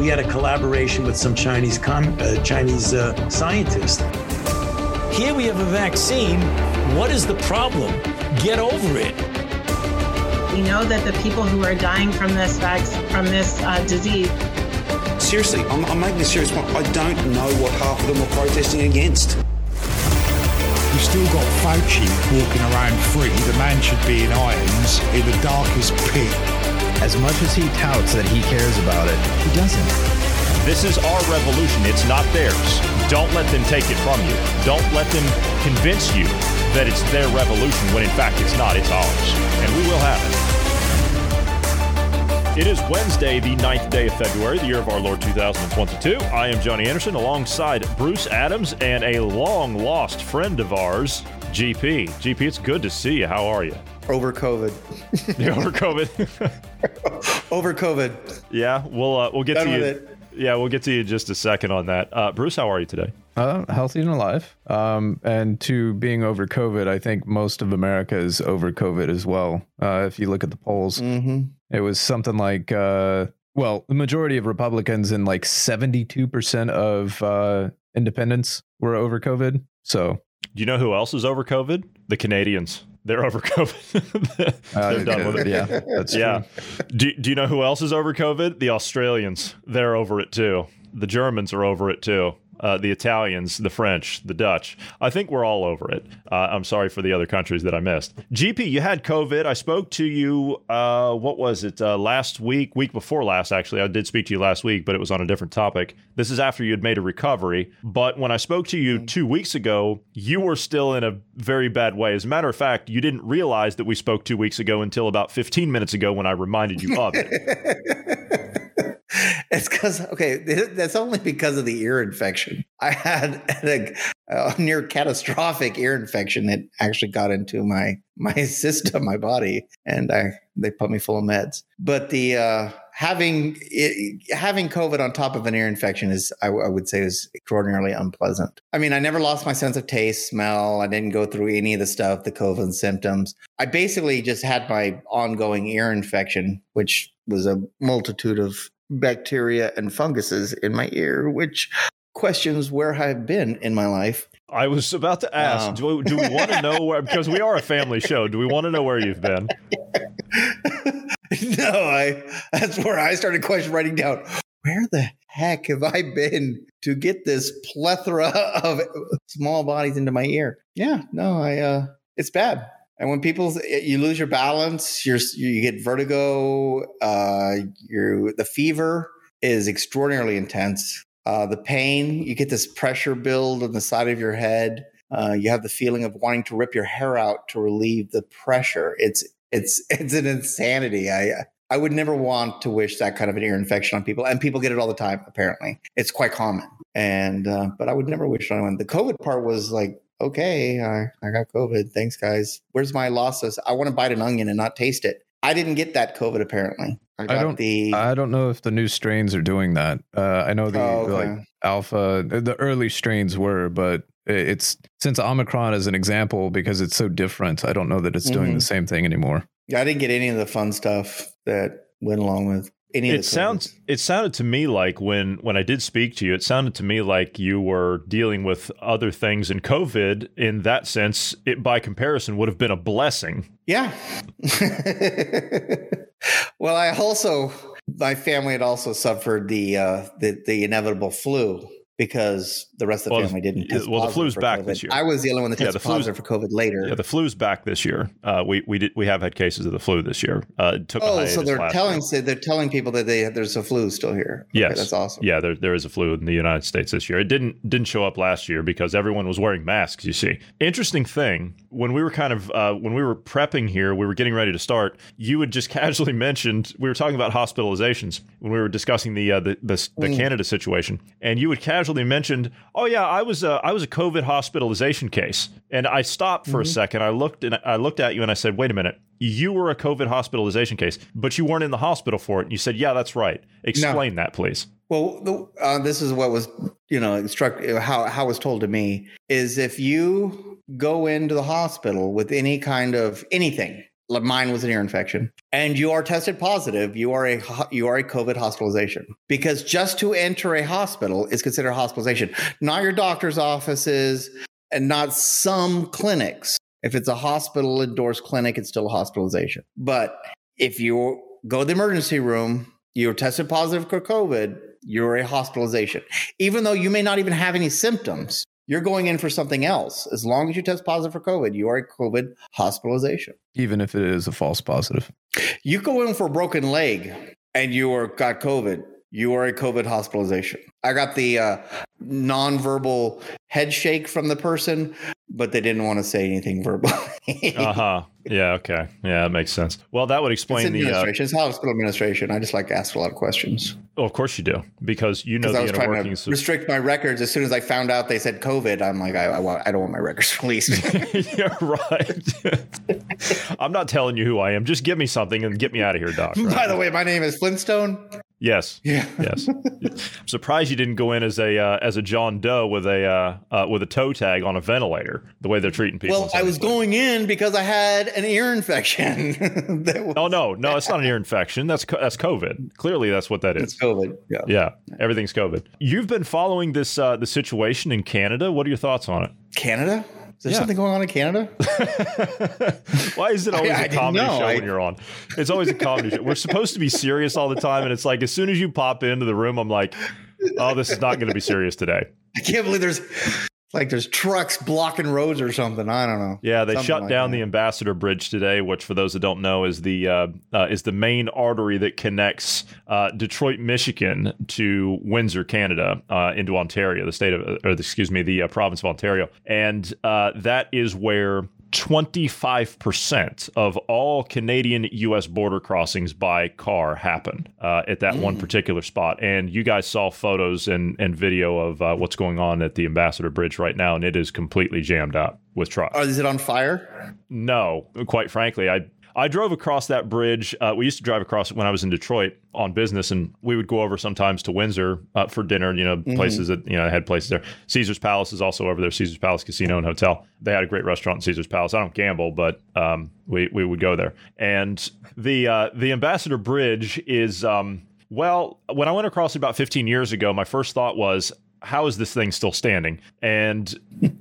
We had a collaboration with some Chinese com- uh, Chinese uh, scientists. Here we have a vaccine. What is the problem? Get over it. We know that the people who are dying from this vac- from this uh, disease. Seriously, I'm, I'm making a serious point. I don't know what half of them are protesting against. You've still got Fauci walking around free. The man should be in irons in the darkest pit. As much as he touts that he cares about it, he doesn't. This is our revolution. It's not theirs. Don't let them take it from you. Don't let them convince you that it's their revolution when in fact it's not. It's ours. And we will have it. It is Wednesday, the 9th day of February, the year of our Lord 2022. I am Johnny Anderson alongside Bruce Adams and a long lost friend of ours, GP. GP, it's good to see you. How are you? Over COVID. You over COVID? Over COVID. yeah, we'll uh, we'll get Done to you. it. Yeah, we'll get to you in just a second on that. Uh, Bruce, how are you today? Uh, healthy and alive. Um, and to being over COVID, I think most of America is over COVID as well. Uh, if you look at the polls, Mm-hmm. it was something like, uh, well, the majority of Republicans and like 72% of uh, independents were over COVID. So Do you know who else is over COVID? The Canadians. They're over COVID. uh, They're done with it. Yeah, that's yeah. true. Do, do you know who else is over COVID? The Australians. They're over it too. The Germans are over it too. Uh, the Italians, the French, the Dutch. I think we're all over it. Uh, I'm sorry for the other countries that I missed. GP, you had COVID. I spoke to you, uh, what was it, uh, last week, week before last, actually. I did speak to you last week, but it was on a different topic. This is after you had made a recovery. But when I spoke to you two weeks ago, you were still in a very bad way. As a matter of fact, you didn't realize that we spoke two weeks ago until about 15 minutes ago when I reminded you of it. it's because okay, that's only because of the ear infection. I had a, a near catastrophic ear infection that actually got into my my system, my body, and I they put me full of meds. But the uh, having it, having COVID on top of an ear infection is, I, I would say, is extraordinarily unpleasant. I mean, I never lost my sense of taste, smell. I didn't go through any of the stuff, the COVID symptoms. I basically just had my ongoing ear infection, which was a multitude of bacteria and funguses in my ear, which questions where I've been in my life. I was about to ask, Wow. do, do we want to know where, because we are a family show, do we want to know where you've been? no, I that's where I started question writing down where the heck have I been to get this plethora of small bodies into my ear? Yeah, no, I uh it's bad. And when people you lose your balance, you're you get vertigo, uh your the fever is extraordinarily intense. Uh the pain, you get this pressure build on the side of your head. Uh, you have the feeling of wanting to rip your hair out to relieve the pressure. It's it's it's an insanity. I I would never want to wish that kind of an ear infection on people, and people get it all the time. Apparently, it's quite common. And uh, but I would never wish it on anyone. The COVID part was like, okay, I, I got COVID. Thanks, guys. Where's my losses? I want to bite an onion and not taste it. I didn't get that COVID. Apparently, I got don't- the. I don't know if the new strains are doing that. Uh, I know the Oh, okay. like alpha, the early strains were, but it's since Omicron is an example because it's so different. I don't know that it's doing Mhm. the same thing anymore. Yeah, I didn't get any of the fun stuff that went along with any It sounds it sounded to me like when when I did speak to you, it sounded to me like you were dealing with other things and COVID in that sense, it by comparison would have been a blessing. Yeah. well, I also my family had also suffered the uh, the the inevitable flu because the rest of the Well, family didn't. Test well, the positive flu's back COVID. this year. I was the only one that tested Yeah, tested the flu's- positive for COVID later. Yeah, the flu's back this year. Uh, we we did we have had cases of the flu this year. Uh, it took oh, so they're telling so they're telling people that they there's a flu still here. Okay, Yes, that's awesome. Yeah, there, there is a flu in the United States this year. It didn't didn't show up last year because everyone was wearing masks. You see, interesting thing when we were kind of uh, when we were prepping here, we were getting ready to start. You had just casually mentioned we were talking about hospitalizations when we were discussing the uh, the the, the Mm. Canada situation, and you would casually mentioned, "Oh yeah, I was a, I was a COVID hospitalization case," and I stopped for a Mhm. second. I looked and I looked at you and I said, "Wait a minute." You were a COVID hospitalization case, but you weren't in the hospital for it. And you said, "Yeah, that's right." Explain that, please. Well, the, uh, this is what was, you know, struck how how was told to me is if you go into the hospital with any kind of anything mine was an ear infection, and you are tested positive, you are a you are a COVID hospitalization because just to enter a hospital is considered hospitalization, not your doctor's offices and not some clinics. If it's a hospital endorsed clinic, it's still a hospitalization. But if you go to the emergency room, you're tested positive for COVID, you're a hospitalization. Even though you may not even have any symptoms, you're going in for something else. As long as you test positive for COVID, you are a COVID hospitalization. Even if it is a false positive. You go in for a broken leg and you are got COVID, you are a COVID hospitalization. I got the uh, nonverbal head shake from the person, but they didn't want to say anything verbally. uh huh. Yeah. Okay. Yeah, that makes sense. Well, that would It's explain the. Uh, it's hospital administration. I just like to ask a lot of questions oh, of course you do, because you know the I was trying to restrict my records. As soon as I found out they said COVID, I'm like, I, I, want, I don't want my records released. You're right. I'm not telling you who I am. Just give me something and get me out of here, Doc. By the way, my name is Flintstone. Yes. Yeah. Yes. I'm surprised you didn't go in as a uh, as a John Doe with a uh, uh, with a toe tag on a ventilator. The way they're treating people. Well, I was going in because I had an ear infection. Oh no, no, it's not an ear infection. That's co- that's COVID. Clearly, that's what that is. it's. COVID. Yeah. Yeah, everything's COVID. You've been following this uh, the situation in Canada. What are your thoughts on it? Canada? Is there Yeah. something going on in Canada? Why is it always I- a comedy show I- when you're on? It's always a comedy show. We're supposed to be serious all the time, and it's like as soon as you pop into the room, I'm like, oh, this is not going to be serious today. I can't believe there's like there's trucks blocking roads or something. I don't know. Yeah, they Something shut like down that. the Ambassador Bridge today, which, for those that don't know, is the uh, uh, is the main artery that connects uh, Detroit, Michigan, to Windsor, Canada, uh, into Ontario, the state of, or excuse me, the uh, province of Ontario, and uh, that is where. 25% of all Canadian US border crossings by car happen uh, at that one particular spot. And you guys saw photos and, and video of uh, what's going on at the Ambassador Bridge right now, and it is completely jammed up with trucks. Oh, is it on fire? No, quite frankly, I I drove across that bridge. Uh, we used to drive across when I was in Detroit on business, and we would go over sometimes to Windsor uh, for dinner. You know, places that you know I had places there. Caesar's Palace is also over there. Caesar's Palace Casino and Hotel. They had a great restaurant in Caesar's Palace. I don't gamble, but um, we we would go there. And the uh, the Ambassador Bridge is um, well, when I went across it about 15 years ago, my first thought was, how is this thing still standing? And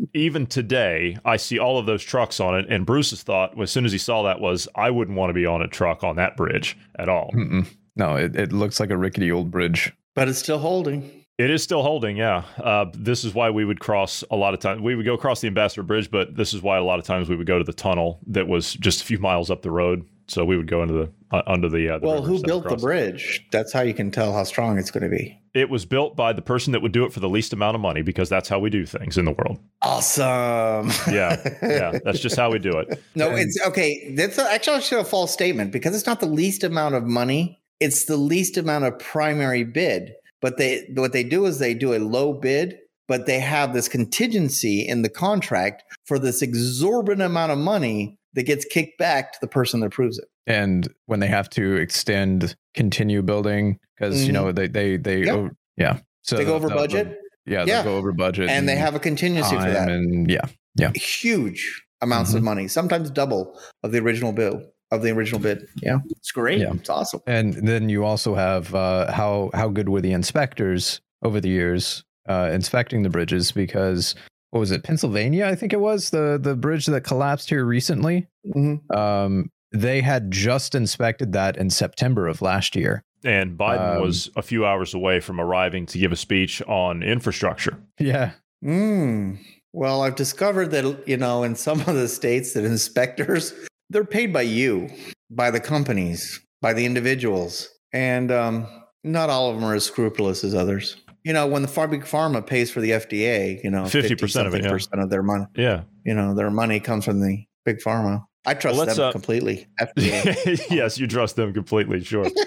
even today, I see all of those trucks on it. And Bruce's thought, as soon as he saw that, was, I wouldn't want to be on a truck on that bridge at all. Mm-mm. No, it, it looks like a rickety old bridge. But it's still holding. It is still holding, yeah. Uh, this is why we would cross a lot of times. We would go across the Ambassador Bridge, but this is why a lot of times we would go to the tunnel that was just a few miles up the road. So we would go into the uh, under the. Uh, the Well, who instead of built the bridge? That's how you can tell how strong it's going to be. It was built by the person that would do it for the least amount of money because that's how we do things in the world. Awesome. Yeah, yeah, that's just how we do it. no, it's okay. That's actually a false statement because it's not the least amount of money. It's the least amount of primary bid. But they what they do is they do a low bid, but they have this contingency in the contract for this exorbitant amount of money that gets kicked back to the person that approves it. And when they have to extend, continue building, because you Mhm. know they they they Yeah. oh, yeah. So they go over the- budget yeah, Yeah. they go over budget, and they have a contingency for that. And yeah, yeah Huge amounts of money, sometimes double of the original bill of the original bid. Yeah. It's great. Yeah. It's awesome. and then you also have uh, how how good were the inspectors over the years uh, inspecting the bridges? Because what was it, Pennsylvania? I think it was the the bridge that collapsed here recently. Mhm. Um, they had just inspected that in September of last year. And Biden Um, was a few hours away from arriving to give a speech on infrastructure. Yeah, Mm. Well, I've discovered that, you know, in some of the states that inspectors, they're paid by you, by the companies, by the individuals. And um, not all of them are as scrupulous as others. You know, when the far big pharma pays for the FDA, you know, 50% of it, yeah. percent of their money, Yeah. you know, their money comes from the big pharma. I trust Well, them uh, completely. Yes, you trust them completely, sure.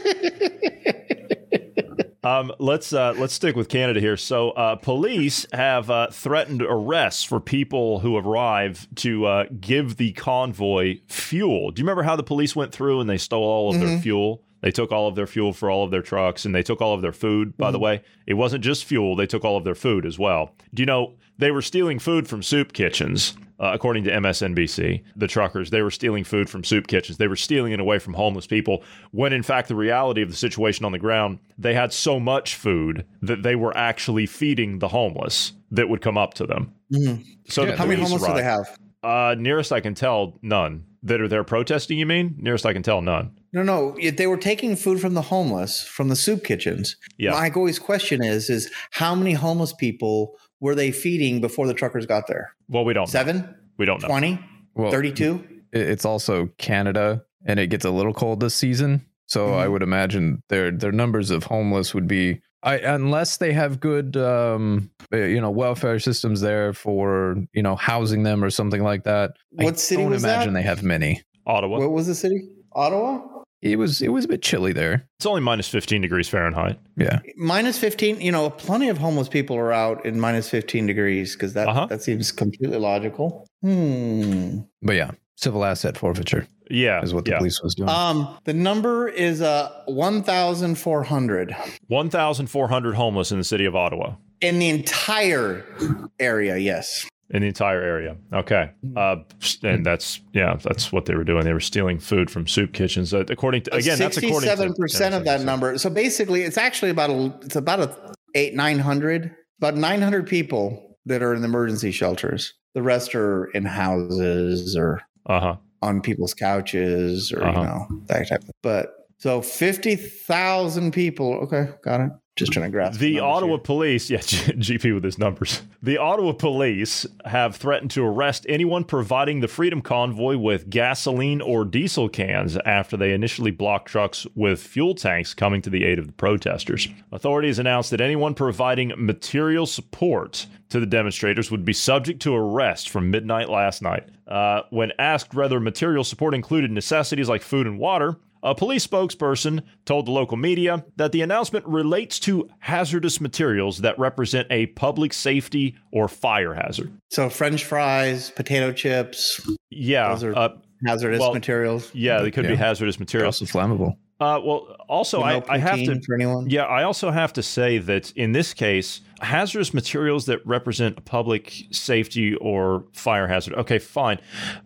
Um, let's uh, let's stick with Canada here. So, uh, police have uh, threatened arrests for people who arrive to uh, give the convoy fuel. Do you remember how the police went through and they stole all of their Mhm. fuel? They took all of their fuel for all of their trucks and they took all of their food, by the Mm-hmm. way. It wasn't just fuel, they took all of their food as well. Do you know they were stealing food from soup kitchens? Uh, according to MSNBC, the truckers, they were stealing food from soup kitchens. They were stealing it away from homeless people. When in fact, the reality of the situation on the ground, they had so much food that they were actually feeding the homeless that would come up to them. Mhm. So the How many homeless do they have? Uh, nearest I can tell, none. That are there protesting, you mean? Nearest I can tell, none. No, no. They were taking food from the homeless, from the soup kitchens. Yeah. My always question is, is how many homeless people were they feeding before the truckers got there? Well, we don't know. Seven? We don't know. 20? Well, 32? it- it's also Canada, and it gets a little cold this season. So I Mhm. would imagine their their numbers of homeless would be, I, unless they have good, um, uh, you know, welfare systems there for you know housing them or something like that. What I city don't was imagine that? they have many. Ottawa. What was the city? Ottawa? It was it was a bit chilly there. it's only minus 15 degrees Fahrenheit. Yeah, Minus 15. You know, plenty of homeless people are out in minus 15 degrees because that, Uh-huh. that seems completely logical. Hmm. but yeah, civil asset forfeiture Yeah. is what the yeah. police was doing. Um, the number is uh 1,400 1,400 homeless in the city of Ottawa. in the entire area. Yes. In the entire area. Okay. Uh, and that's, yeah, that's what they were doing. They were stealing food from soup kitchens. Uh, according to, again, that's according to. Sixty-seven percent of that MSNBC. number. So basically, it's actually about a it's about a eight nine hundred, about nine hundred people that are in the emergency shelters. The rest are in houses or Uh huh. on people's couches or Uh-huh. you know that type. Of, but so fifty thousand people. Okay, got it. Just trying to grasp The Ottawa here. police, yeah, GP with his numbers. The Ottawa police have threatened to arrest anyone providing the Freedom Convoy with gasoline or diesel cans after they initially blocked trucks with fuel tanks coming to the aid of the protesters. Authorities announced that anyone providing material support to the demonstrators would be subject to arrest from midnight last night. Uh, when asked whether material support included necessities like food and water, a police spokesperson told the local media that the announcement relates to hazardous materials that represent a public safety or fire hazard. So French fries, potato chips, Yeah, Those are- uh, hazardous Well, materials. yeah, they could be Yeah. hazardous They're materials. also flammable. Uh, well, also, No I, I have to. For anyone? Yeah, I also have to say that in this case, hazardous materials that represent public safety or fire hazard. Okay, fine,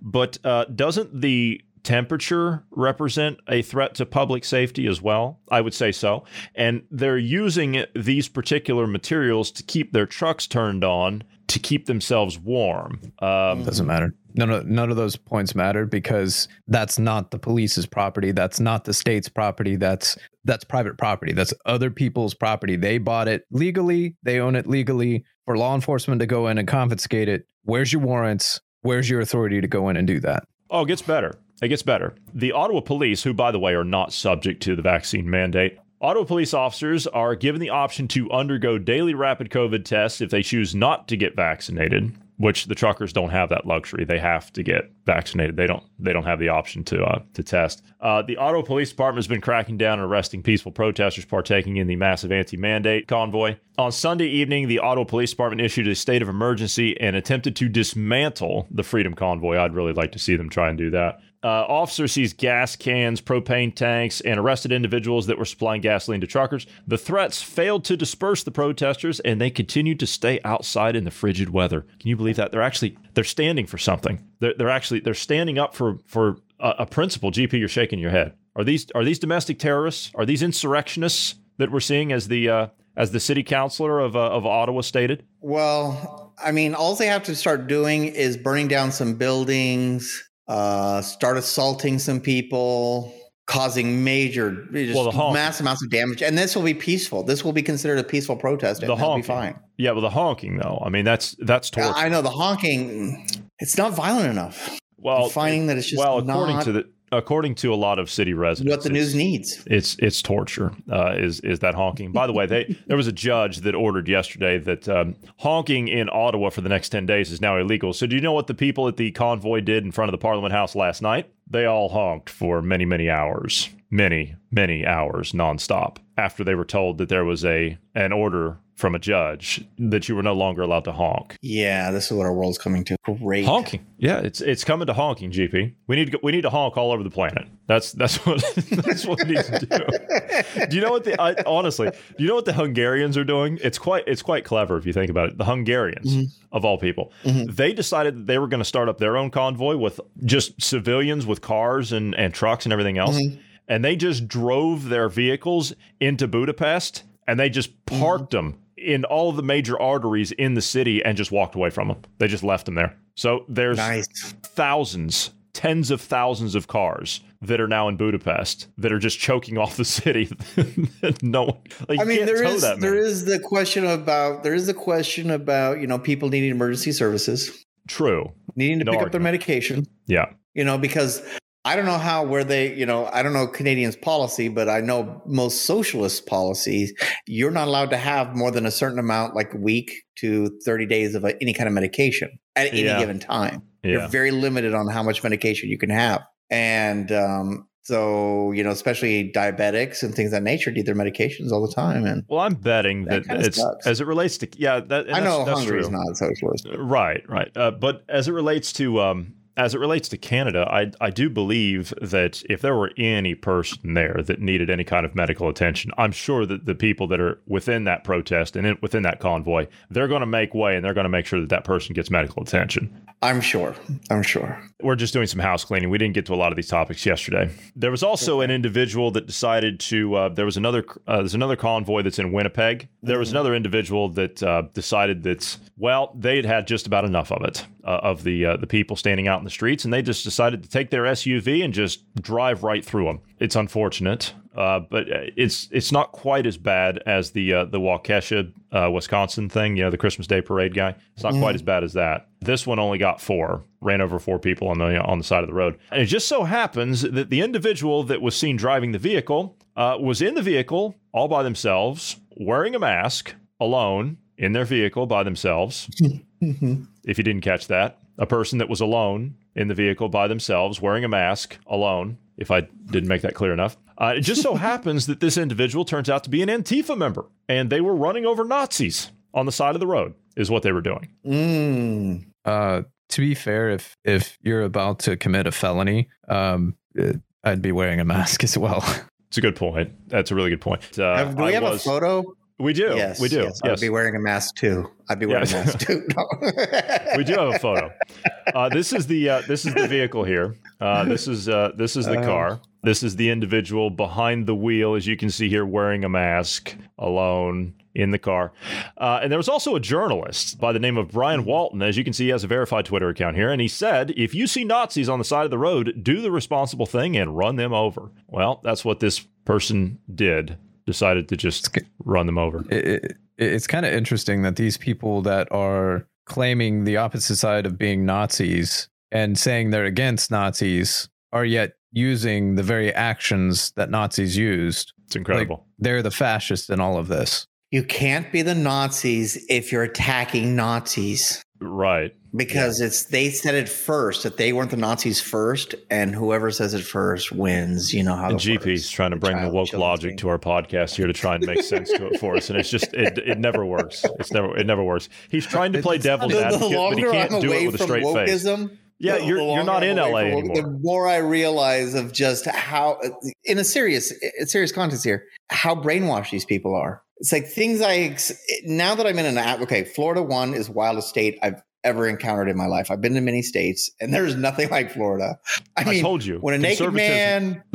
but uh, doesn't the temperature represent a threat to public safety as well? I would say so. And they're using these particular materials to keep their trucks turned on to keep themselves warm. Um, Doesn't matter. None of none of those points matter because that's not the police's property. That's not the state's property. That's that's private property. That's other people's property. They bought it legally. They own it legally. For law enforcement to go in and confiscate it, where's your warrants? Where's your authority to go in and do that? Oh, it gets better. It gets better. The Ottawa police, who, by the way, are not subject to the vaccine mandate, Ottawa police officers are given the option to undergo daily rapid COVID tests if they choose not to get vaccinated. Which the truckers don't have that luxury; they have to get vaccinated. They don't. They don't have the option to uh, to test. Uh, the Ottawa Police Department has been cracking down and arresting peaceful protesters partaking in the massive anti-mandate convoy. On Sunday evening, the Ottawa Police Department issued a state of emergency and attempted to dismantle the Freedom Convoy. I'd really like to see them try and do that. Uh, officer seize gas cans, propane tanks, and arrested individuals that were supplying gasoline to truckers. The threats failed to disperse the protesters, and they continued to stay outside in the frigid weather. Can you believe that? They're actually they're standing for something. They're, they're actually they're standing up for for a, a principle. GP, you're shaking your head. Are these are these domestic terrorists? Are these insurrectionists that we're seeing as the uh, as the city councilor of uh, of Ottawa stated? Well, I mean, all they have to start doing is burning down some buildings, uh, start assaulting some people, causing major, just Well, honk- mass amounts of damage. And this will be peaceful. This will be considered a peaceful protest. The honking. fine. Yeah, well, the honking though. I mean, that's that's torture. I know the honking. It's not violent enough. well, I'm finding that it's just well, according not to the according to a lot of city residents, what the news needs. It's it's torture. Uh, is is that honking? By the way, they there was a judge that ordered yesterday that um, honking in Ottawa for the next ten days is now illegal. So do you know what the people at the convoy did in front of the Parliament House last night? They all honked for many many hours, many many hours nonstop after they were told that there was a an order from a judge that you were no longer allowed to honk. Yeah, this is what our world's coming to. Great. Honking. Yeah, it's it's coming to honking, GP. We need to we need to honk all over the planet. That's that's what that's what we need to do. Do you know what the I, honestly? Do you know what the Hungarians are doing? It's quite it's quite clever if you think about it. The Hungarians Mhm. of all people, Mhm. they decided that they were going to start up their own convoy with just civilians with cars and and trucks and everything else, Mhm. and they just drove their vehicles into Budapest and they just Mm-hmm. parked them in all of the major arteries in the city and just walked away from them. They just left them there. So there's Nice. thousands, tens of thousands of cars that are now in Budapest that are just choking off the city. no one, like, I mean, there is there is the question about there is the question about you know people needing emergency services, True. needing to No pick up their medication. Yeah. You know, because I don't know how where they you know I don't know Canadians' policy, but I know most socialist policies. You're not allowed to have more than a certain amount, like a week to thirty days of any kind of medication at any Yeah. given time. Yeah. You're very limited on how much medication you can have, and um, so you know, especially diabetics and things of that nature need their medications all the time, and. Well, I'm betting That that, it's sucks. as it relates to yeah. That, I that's- know that's Hungary is true. not socialist. Right, right. Uh, but as it relates to um, as it relates to Canada, I I do believe that if there were any person there that needed any kind of medical attention, I'm sure that the people that are within that protest and in, within that convoy, they're going to make way and they're going to make sure that that person gets medical attention. I'm sure. I'm sure. We're just doing some house cleaning. We didn't get to a lot of these topics yesterday. There was also an individual that decided to. Uh, there was another. Uh, there's another convoy that's in Winnipeg. There was another individual that uh, decided that well, they'd had just about enough of it, uh, of the uh, the people standing out in the streets, and they just decided to take their SUV and just drive right through them. It's unfortunate. Uh, but uh, it's it's not quite as bad as the uh, the Waukesha, uh, Wisconsin thing. You know, the Christmas Day parade guy. It's not quite as bad as that. This one only got four, ran over four people on the on the side of the road. And it just so happens that the individual that was seen driving the vehicle uh, was in the vehicle all by themselves, wearing a mask, alone in their vehicle by themselves. if you didn't catch that, a person that was alone in the vehicle by themselves, wearing a mask, alone. If I didn't make that clear enough, uh, it just so happens that this individual turns out to be an Antifa member, and they were running over Nazis on the side of the road. Is what they were doing. Mm. Uh, to be fair, if if you're about to commit a felony, um, uh, I'd be wearing a mask as well. It's a good point. That's a really good point. Uh, Have- do we I have was- a photo? We do. Yes, we do. Yes, Yes. I'd be wearing a mask too. I'd be wearing Yeah. a mask too. No. we do have a photo. Uh, this is the uh, this is the vehicle here. Uh, this is uh, this is the Uh. car. This is the individual behind the wheel, as you can see here, wearing a mask, alone in the car. Uh, and there was also a journalist by the name of Brian Walton. As you can see, he has a verified Twitter account here, and he said, "If you see Nazis on the side of the road, do the responsible thing and run them over." Well, that's what this person did. Decided to just run them over. it, it, it's kind of interesting that these people that are claiming the opposite side of being Nazis and saying they're against Nazis are yet using the very actions that Nazis used. It's incredible. They're the fascists in all of this. You can't be the Nazis if you're attacking Nazis right. because it's they said it first that they weren't the Nazis first, and whoever says it first wins. You know how And the GP's first- trying to bring the child- woke logic thing. to our podcast here to try and make sense to it for us, and it's just it, it never works. It's never it never works. He's trying to play devil's The, the advocate, but he can't I'm do it with a from straight face. Yeah, the- you're the you're not I'm in LA from woke- anymore. The more I realize of just how, in a serious, in serious context here, how brainwashed these people are. It's like things I now that I'm in an app. Okay, Florida one is wildest state I've ever encountered in my life. I've been to many states, and there's nothing like Florida. I I mean, told you, when a naked man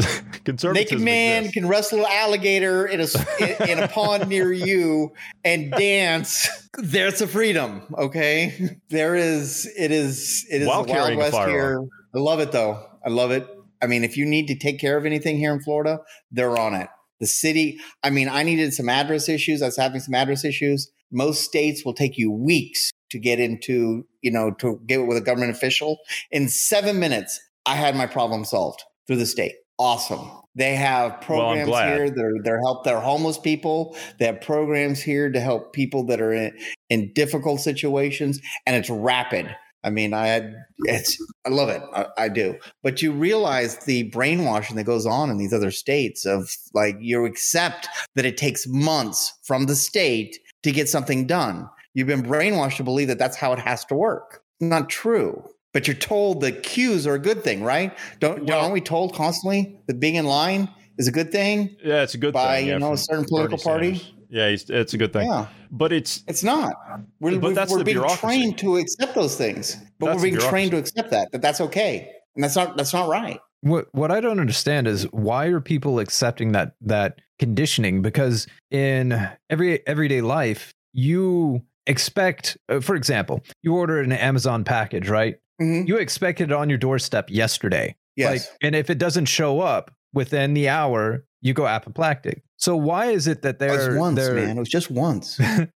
naked man exists. can wrestle an alligator in a in, in a pond near you and dance there's a freedom okay there is it is it is While the wild west here i love it though i love it i mean if you need to take care of anything here in florida they're on it the city. I mean i needed some address issues. I was having some address issues. Most states will take you weeks to get into you know to get with a government official. In seven minutes i had my problem solved through the state. Awesome. They have programs glad. here they're they're help they're homeless people. They have programs here to help people that are in, in difficult situations and it's rapid i mean i had it's i love it I, I do but you realize the brainwashing that goes on in these other states of like you accept that it takes months from the state to get something done. You've been brainwashed to believe that that's how it has to work. Not true. But you're told the queues are a good thing, right? Don't Well- aren't we told constantly that being in line is a good thing? Yeah, it's a good By, thing. you yeah, know, a certain political party? Sanders. Yeah, he's, it's a good thing. Yeah. But it's It's not. We're, But we're, that's we're the being bureaucracy. trained to accept those things, but That's we're being trained to accept that that that's okay, and that's not that's not right. What what I don't understand is why are people accepting that that conditioning? Because in every everyday life, you expect, uh, for example, you order an Amazon package, right? Mhm. You expect it on your doorstep yesterday. Yes. Like, and if it doesn't show up within the hour, you go apoplectic. So why is it that it was once, they're man. It was just once. why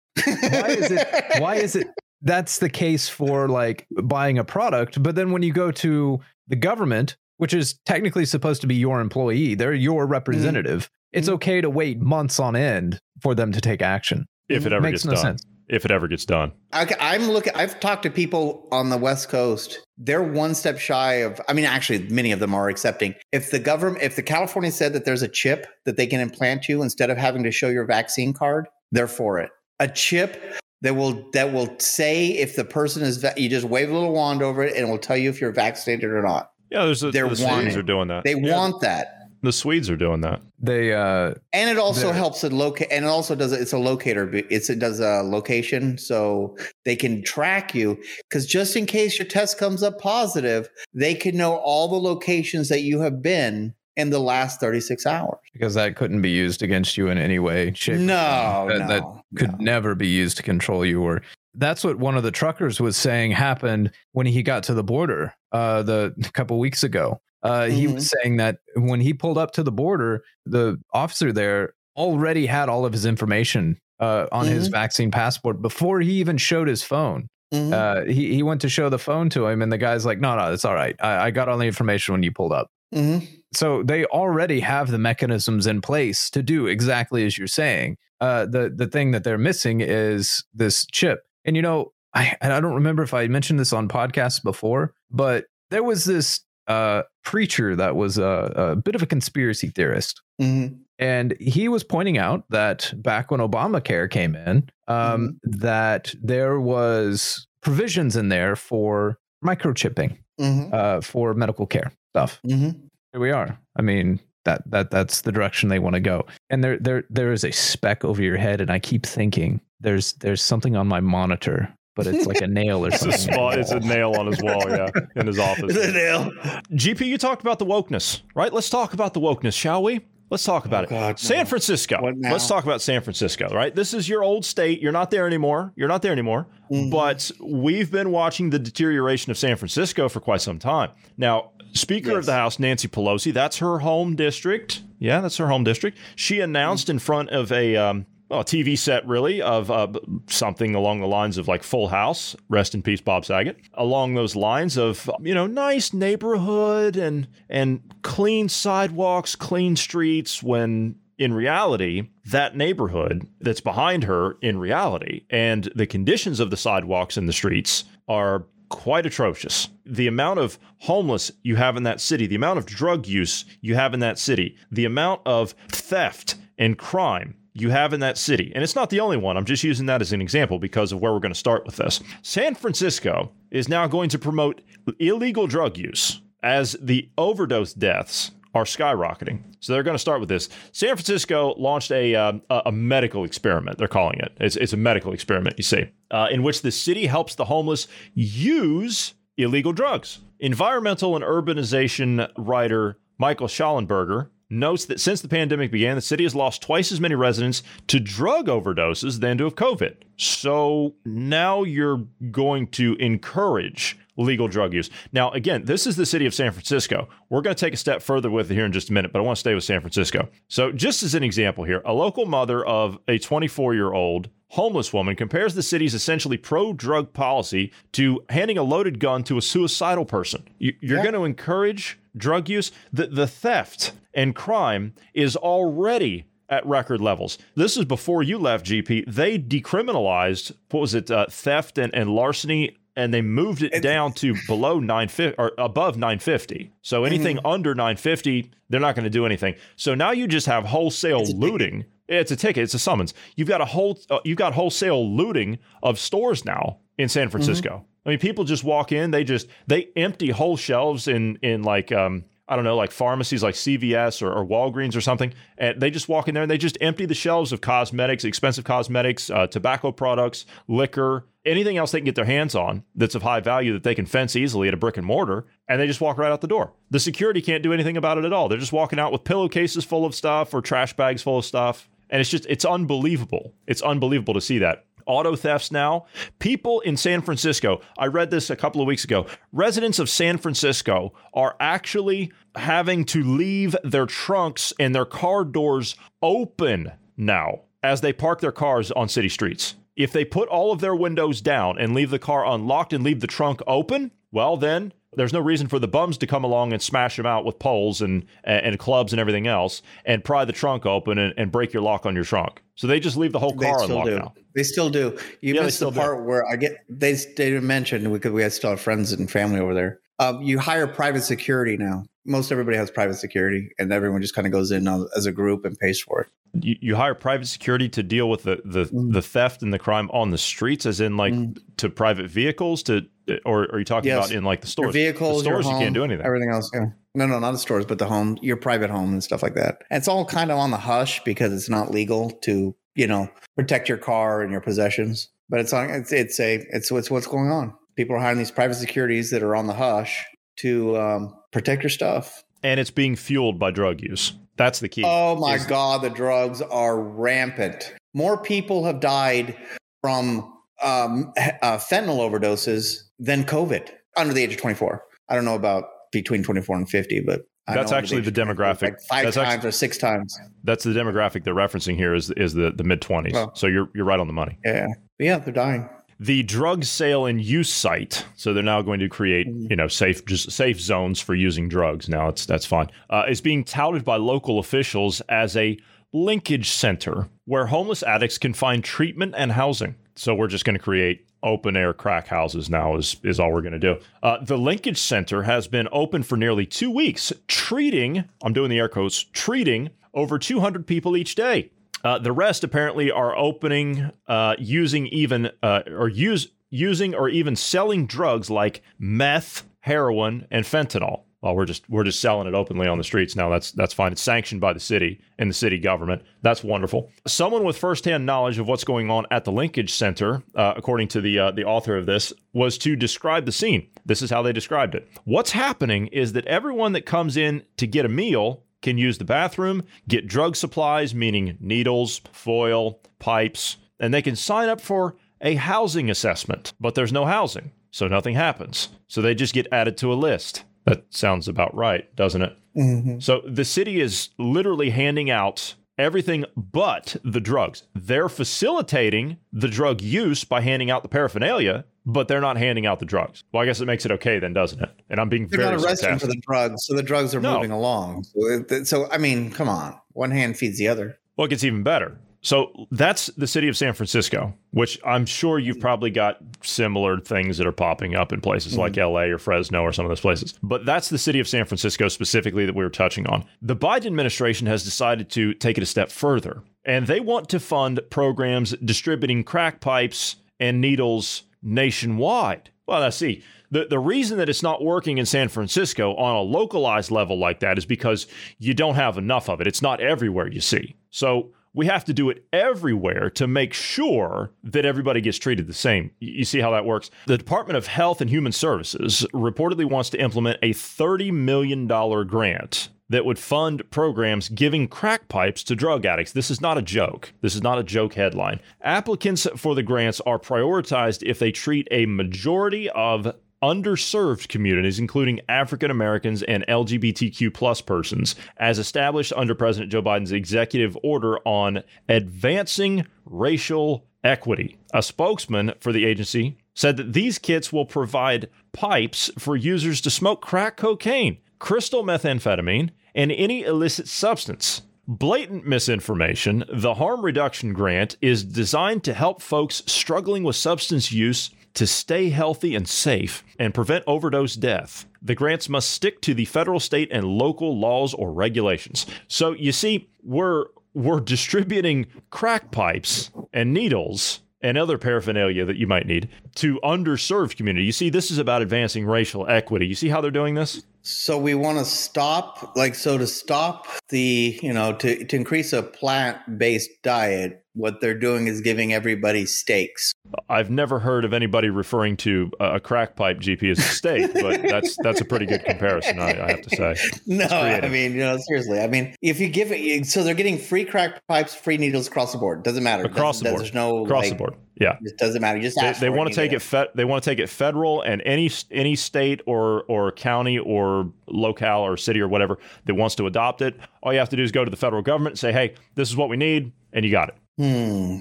is it why is it that's the case for like buying a product but then when you go to the government which is technically supposed to be your employee they're your representative it's Mhm. okay to wait months on end for them to take action if it ever makes gets no done. sense If it ever gets done. Okay, I'm looking. I've talked to people on the West Coast. They're one step shy of. I mean, actually, many of them are accepting. If the government, if the California said that there's a chip that they can implant you instead of having to show your vaccine card, they're for it. A chip that will that will say if the person is. Va- you just wave a little wand over it, and it will tell you if you're vaccinated or not. Yeah, there's a, They're the wanting. are doing that. They Yeah, want that. The Swedes are doing that. they uh And it also helps it locate, and it also does it's a locator. It's it does a location, so they can track you. Because just in case your test comes up positive, they can know all the locations that you have been in the last thirty six hours. because that couldn't be used against you in any way shape No, that, no, that could no. never be used to control you or that's what one of the truckers was saying happened when he got to the border uh the a couple weeks ago uh he Mm-hmm. was saying that when he pulled up to the border the officer there already had all of his information uh on his Mhm. vaccine passport before he even showed his phone Mhm. uh he, he went to show the phone to him and the guy's like no no it's all right I, I got all the information when you pulled up Mhm. so they already have the mechanisms in place to do exactly as you're saying. Uh, the the thing that they're missing is this chip. And you know, I and I don't remember if I mentioned this on podcasts before, but there was this uh, preacher that was a, a bit of a conspiracy theorist. Mhm. And he was pointing out that back when Obamacare came in, um, that there was provisions in there for microchipping Mhm. uh, for medical care stuff Mhm. here we are. I mean, that that that's the direction they want to go. And there there there is a speck over your head, and I keep thinking there's there's something on my monitor, but it's like a nail or It's a, something. spot, it's a nail on his wall, yeah, in his office. The nail. GP, you talked about the wokeness, right? Let's talk about the wokeness, shall we? Let's talk about it. Oh, God, San no. Francisco. What now? Let's talk about San Francisco, right? This is your old state. You're not there anymore. You're not there anymore. Mhm. But we've been watching the deterioration of San Francisco for quite some time. Now, Speaker of the House Nancy Pelosi, that's her home district. Yeah, that's her home district. She announced in front of a um, well, a TV set, really, of uh, something along the lines of like Full House. Rest in peace, Bob Saget. Along those lines of you know, nice neighborhood and and clean sidewalks, clean streets. When in reality, that neighborhood that's behind her in reality, and the conditions of the sidewalks and the streets are quite atrocious. The amount of homeless you have in that city, the amount of drug use you have in that city, the amount of theft and crime you have in that city. And it's not the only one. I'm just using that as an example because of where we're going to start with this. San Francisco is now going to promote illegal drug use as the overdose deaths are skyrocketing. So they're going to start with this. San Francisco launched a um, a a medical experiment. They're calling it. It's, it's a medical experiment. You see, uh, in which the city helps the homeless use illegal drugs. Environmental and urbanization writer Michael Shellenberger notes that since the pandemic began, the city has lost twice as many residents to drug overdoses than to COVID. So now you're going to encourage legal drug use. Now, again, this is the city of San Francisco. We're going to take a step further with it here in just a minute, but I want to stay with San Francisco. So, just as an example here, a local mother of a 24 year old homeless woman compares the city's essentially pro drug policy to handing a loaded gun to a suicidal person. You- You're Yeah. going to encourage drug use. The, the theft and crime is already at record levels. This is before you left, GP. They decriminalized, what was it, uh, theft and, and larceny. And they moved it down to below 950 or above 950. So anything under 950, they're not going to do anything. So now you just have wholesale looting It's a ticket. It's a summons. You've got a whole uh, you've got wholesale looting of stores now in San Francisco. I mean, people just walk in. They just they empty whole shelves in in like um I don't know like pharmacies like CVS or, or Walgreens or something, and they just walk in there and they just empty the shelves of cosmetics, expensive cosmetics, uh, tobacco products, liquor, anything else they can get their hands on that's of high value that they can fence easily at a brick and mortar, and they just walk right out the door. The security can't do anything about it at all. They're just walking out with pillowcases full of stuff or trash bags full of stuff. And it's just, it's unbelievable. It's unbelievable to see that. Auto thefts now. People in San Francisco, I read this a couple of weeks ago. Residents of San Francisco are actually having to leave their trunks and their car doors open now as they park their cars on city streets. If they put all of their windows down and leave the car unlocked and leave the trunk open, well, then there's no reason for the bums to come along and smash them out with poles and and clubs and everything else and pry the trunk open and, and break your lock on your trunk. So they just leave the whole They car still unlocked do. now. They still do. You Yeah, missed the still do. part where I get they they didn't mention because we had still have friends and family over there. Um, you hire private security now. Most everybody has private security, and everyone just kind of goes in as a group and pays for it. You, you hire private security to deal with the, the, Mm. the theft and the crime on the streets, as in like to private vehicles, to or are you talking Yes. about in like the Your stores? vehicles, the stores your you can't do anything. Everything else, yeah. No, no, not the stores, but the home, your private home and stuff like that. And it's all kind of on the hush because it's not legal to, you know, protect your car and your possessions. But it's on. It's it's a it's what's what's going on. People are hiring these private securities that are on the hush to um, protect your stuff. and it's being fueled by drug use. That's the key. Oh my Is- God, the drugs are rampant. More people have died from um, uh, fentanyl overdoses than COVID under the age of 24. I don't know about between 24 and 50, but I That's know actually age the demographic. like five That's times actu- or six times. That's the demographic they're referencing here is is the, the mid twenties. Well. so you're you're right on the money. Yeah, yeah, they're dying. The drug sale and use site. So they're now going to create Mm-hmm. you know safe just safe zones for using drugs. Now it's that's fine. Uh, is being touted by local officials as a linkage center where homeless addicts can find treatment and housing. So we're just going to create open air crack houses now is is all we're going to do. Uh, the linkage center has been open for nearly two weeks, treating I'm doing the air quotes treating over 200 people each day. Uh, the rest apparently are opening, uh, using even uh, or use using or even selling drugs like meth, heroin, and fentanyl. We're just we're just selling it openly on the streets now. That's that's fine. It's sanctioned by the city and the city government. That's wonderful. Someone with firsthand knowledge of what's going on at the Linkage Center, uh, according to the uh, the author of this, was to describe the scene. This is how they described it. What's happening is that everyone that comes in to get a meal can use the bathroom, get drug supplies, meaning needles, foil, pipes, and they can sign up for a housing assessment, but there's no housing, so nothing happens. So they just get added to a list. That sounds about right, doesn't it? Mm-hmm. So the city is literally handing out everything but the drugs. They're facilitating the drug use by handing out the paraphernalia, but they're not handing out the drugs. Well, I guess it makes it okay then, doesn't it? And I'm being They're very not arresting for the drugs, so the drugs are No. moving along. So, it- so I mean, come on, one hand feeds the other. Well, it gets even better. So that's the city of San Francisco, which I'm sure you've mm-hmm. probably got similar things that are popping up in places like mm-hmm. LA or Fresno or some of those places. But that's the city of San Francisco specifically that we were touching on. The Biden administration has decided to take it a step further, and they want to fund programs distributing crack pipes and needles nationwide. Well, now see, the, the reason that it's not working in San Francisco on a localized level like that is because you don't have enough of it. It's not everywhere, you see. So we have to do it everywhere to make sure that everybody gets treated the same. You see how that works? The Department of Health and Human Services reportedly wants to implement a $30 million grant that would fund programs giving crack pipes to drug addicts. This is not a joke. This is not a joke headline. Applicants for the grants are prioritized if they treat a majority of underserved communities, including African Americans and LGBTQ plus persons, as established under President Joe Biden's executive order on advancing racial equity. A spokesman for the agency said that these kits will provide pipes for users to smoke crack cocaine, crystal methamphetamine, and any illicit substance. Blatant misinformation, the harm reduction grant is designed to help folks struggling with substance use to stay healthy and safe and prevent overdose death. The grants must stick to the federal, state, and local laws or regulations. So you see, we're were distributing crack pipes and needles and other paraphernalia that you might need to underserved community. You see, this is about advancing racial equity. You see how they're doing this? So we want to stop, like, so to stop the, you know, to, to increase a plant based diet, what they're doing is giving everybody steaks. I've never heard of anybody referring to a crack pipe GP as a steak, but that's that's a pretty good comparison, I, I have to say. No, I mean, you know, seriously. I mean, if you give it, so they're getting free crack pipes, free needles across the board. Doesn't matter. Across the board. There's no across like, the board. Yeah, it doesn't matter. Just they, they want to take it. Fe- they want to take it federal and any any state or or county or locale or city or whatever that wants to adopt it. All you have to do is go to the federal government and say, "Hey, this is what we need," and you got it. Hmm.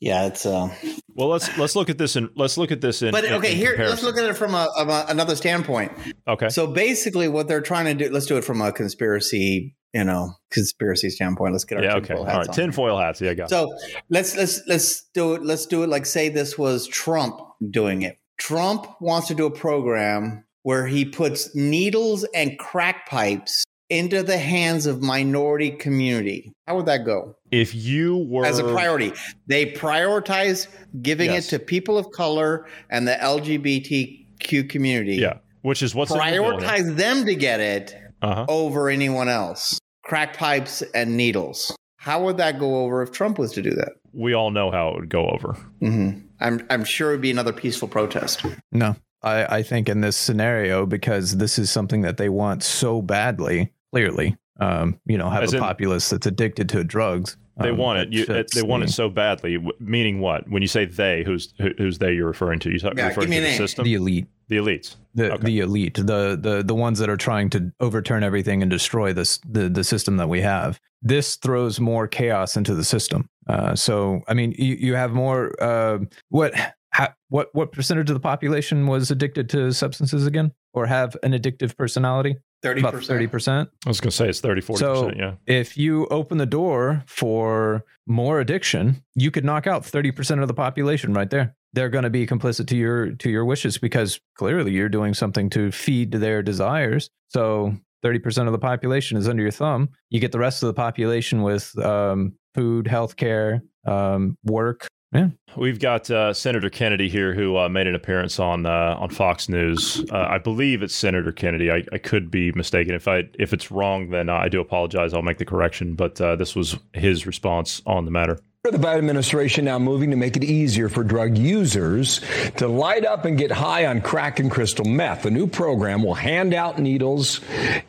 Yeah, it's uh. Well, let's let's look at this and let's look at this in. But okay, in here let's look at it from a, a another standpoint. Okay. So basically, what they're trying to do, let's do it from a conspiracy, you know, conspiracy standpoint. Let's get our yeah. Okay. All right. on. Tinfoil hats. Yeah. I got. it. So let's let's let's do it. Let's do it like say this was Trump doing it. Trump wants to do a program where he puts needles and crack pipes into the hands of minority community. How would that go? If you were As a priority, they prioritize giving Yes. it to people of color and the LGBTQ community. yeah, which is what's in the prioritize them to get it Uh-huh. over anyone else. Crack pipes and needles. How would that go over if Trump was to do that? We all know how it would go over. hmm I'm I'm sure it'd be another peaceful protest. No, I, I think in this scenario, because this is something that they want so badly, clearly, um, you know, have As a in- populace that's addicted to drugs. They um, want it. You, it they fits want it so badly. Meaning what? When you say they, who's who, who's they? You're referring to? You talk, Yeah, referring give me to the name. system, The elite, the elites. the Okay. the elite, the the the ones that are trying to overturn everything and destroy this the the system that we have. This throws more chaos into the system. Uh, so, I mean, you, you have more. Uh, what ha, what what percentage of the population was addicted to substances again, or have an addictive personality? Thirty About thirty percent. I was going to say it's 30, 40 So- percent. Yeah. if you open the door for more addiction, you could knock out 30% of the population right there. They're going to be complicit to your to your wishes because clearly you're doing something to feed their desires. So 30% of the population is under your thumb. You get the rest of the population with um, food, healthcare, um, work. Yeah. We've got uh, Senator Kennedy here, who uh, made an appearance on uh, on Fox News. Uh, I believe it's Senator Kennedy. I, I could be mistaken. If I if it's wrong, then I do apologize. I'll make the correction. But uh, this was his response on the matter. The Biden administration now moving to make it easier for drug users to light up and get high on crack and crystal meth. The new program will hand out needles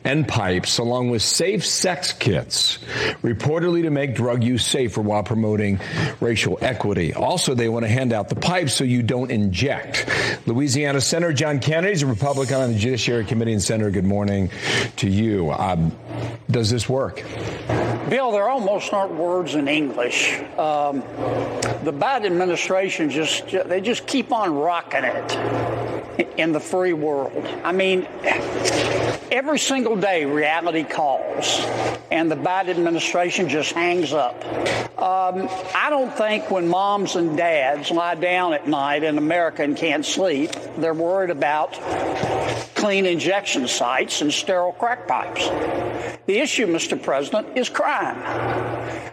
and pipes along with safe sex kits, reportedly to make drug use safer while promoting racial equity. Also, they want to hand out the pipes so you don't inject. Louisiana Senator John Kennedy is a Republican on the Judiciary Committee. And Senator, good morning to you. Um, does this work? Bill, there almost aren't words in English. Um, the Biden administration just they just keep on rocking it in the free world. I mean, every single day reality calls, and the Biden administration just hangs up. Um, I don't think when moms and dads lie down at night in America and can't sleep, they're worried about clean injection sites and sterile crack pipes. The issue, Mr. President, is crime.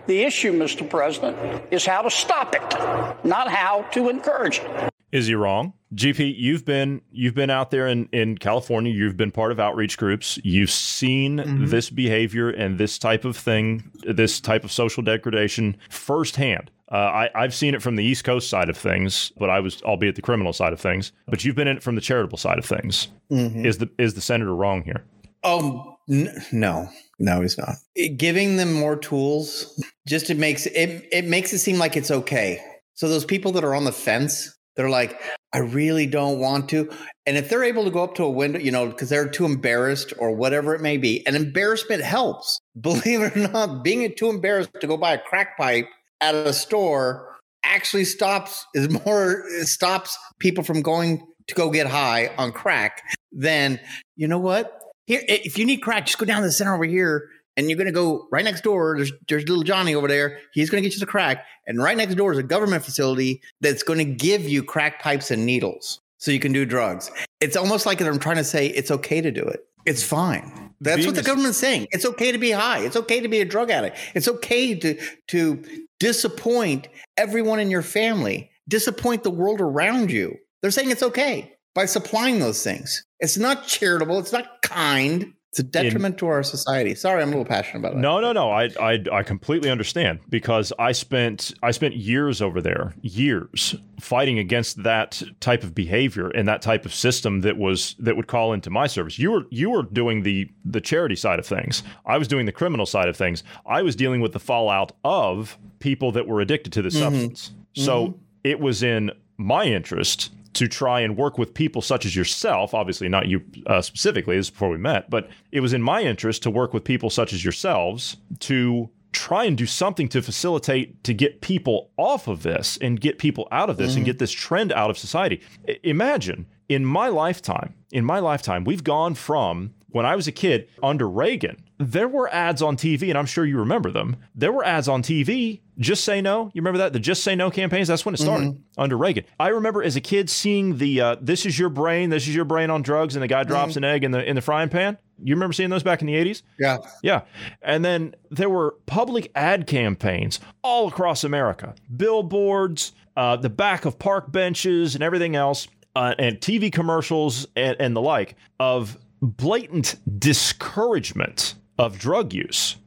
The issue, Mr. President, is how to stop it, not how to encourage it. Is he wrong? GP, you've been you've been out there in, in California. You've been part of outreach groups. You've seen mm-hmm. this behavior and this type of thing, this type of social degradation firsthand. Uh, I, I've seen it from the East Coast side of things, but I was albeit the criminal side of things. But you've been in it from the charitable side of things. Mhm. Is the is the senator wrong here? Oh n- no, no, he's not. It- giving them more tools just it makes it it makes it seem like it's okay. So those people that are on the fence, they're like, I really don't want to. And if they're able to go up to a window, you know, because they're too embarrassed or whatever it may be, and embarrassment helps. Believe it or not, being too embarrassed to go buy a crack pipe at a store actually stops is more stops people from going to go get high on crack than you know what? Here if you need crack just go down to the center over here and you're going to go right next door. There's there's little johnny over there. He's going to get you the crack. And right next door is a government facility that's going to give you crack pipes and needles so you can do drugs. It's almost like they're trying to say it's okay to do it. It's fine. That's what the government's saying. It's okay to be high. It's okay to be a drug addict. It's okay to to disappoint everyone in your family, disappoint the world around you. They're saying it's okay by supplying those things. It's not charitable. It's not kind. It's a detriment to our society. Sorry, I'm a little passionate about that. No, no, no. I, I I completely understand because I spent I spent years over there, years fighting against that type of behavior and that type of system that was that would call into my service. You were you were doing the the charity side of things. I was doing the criminal side of things. I was dealing with the fallout of people that were addicted to the mm-hmm. substance. So mm-hmm. it was in my interest to try and work with people such as yourself, obviously not you uh, specifically, this is before we met, but it was in my interest to work with people such as yourselves to try and do something to facilitate to get people off of this and get people out of this and get this trend out of society. I- imagine in my lifetime, in my lifetime, we've gone from when I was a kid under Reagan, there were ads on TV, and I'm sure you remember them. There were ads on TV. Just say no. You remember that? The Just Say No campaigns? That's when it started under Reagan. I remember as a kid seeing the uh, This is your brain, this is your brain on drugs, and the guy drops an egg in the in the frying pan. You remember seeing those back in the 80s? Yeah. Yeah. And then there were public ad campaigns all across America billboards, uh, the back of park benches, and everything else, uh, and TV commercials and, and the like of blatant discouragement of drug use.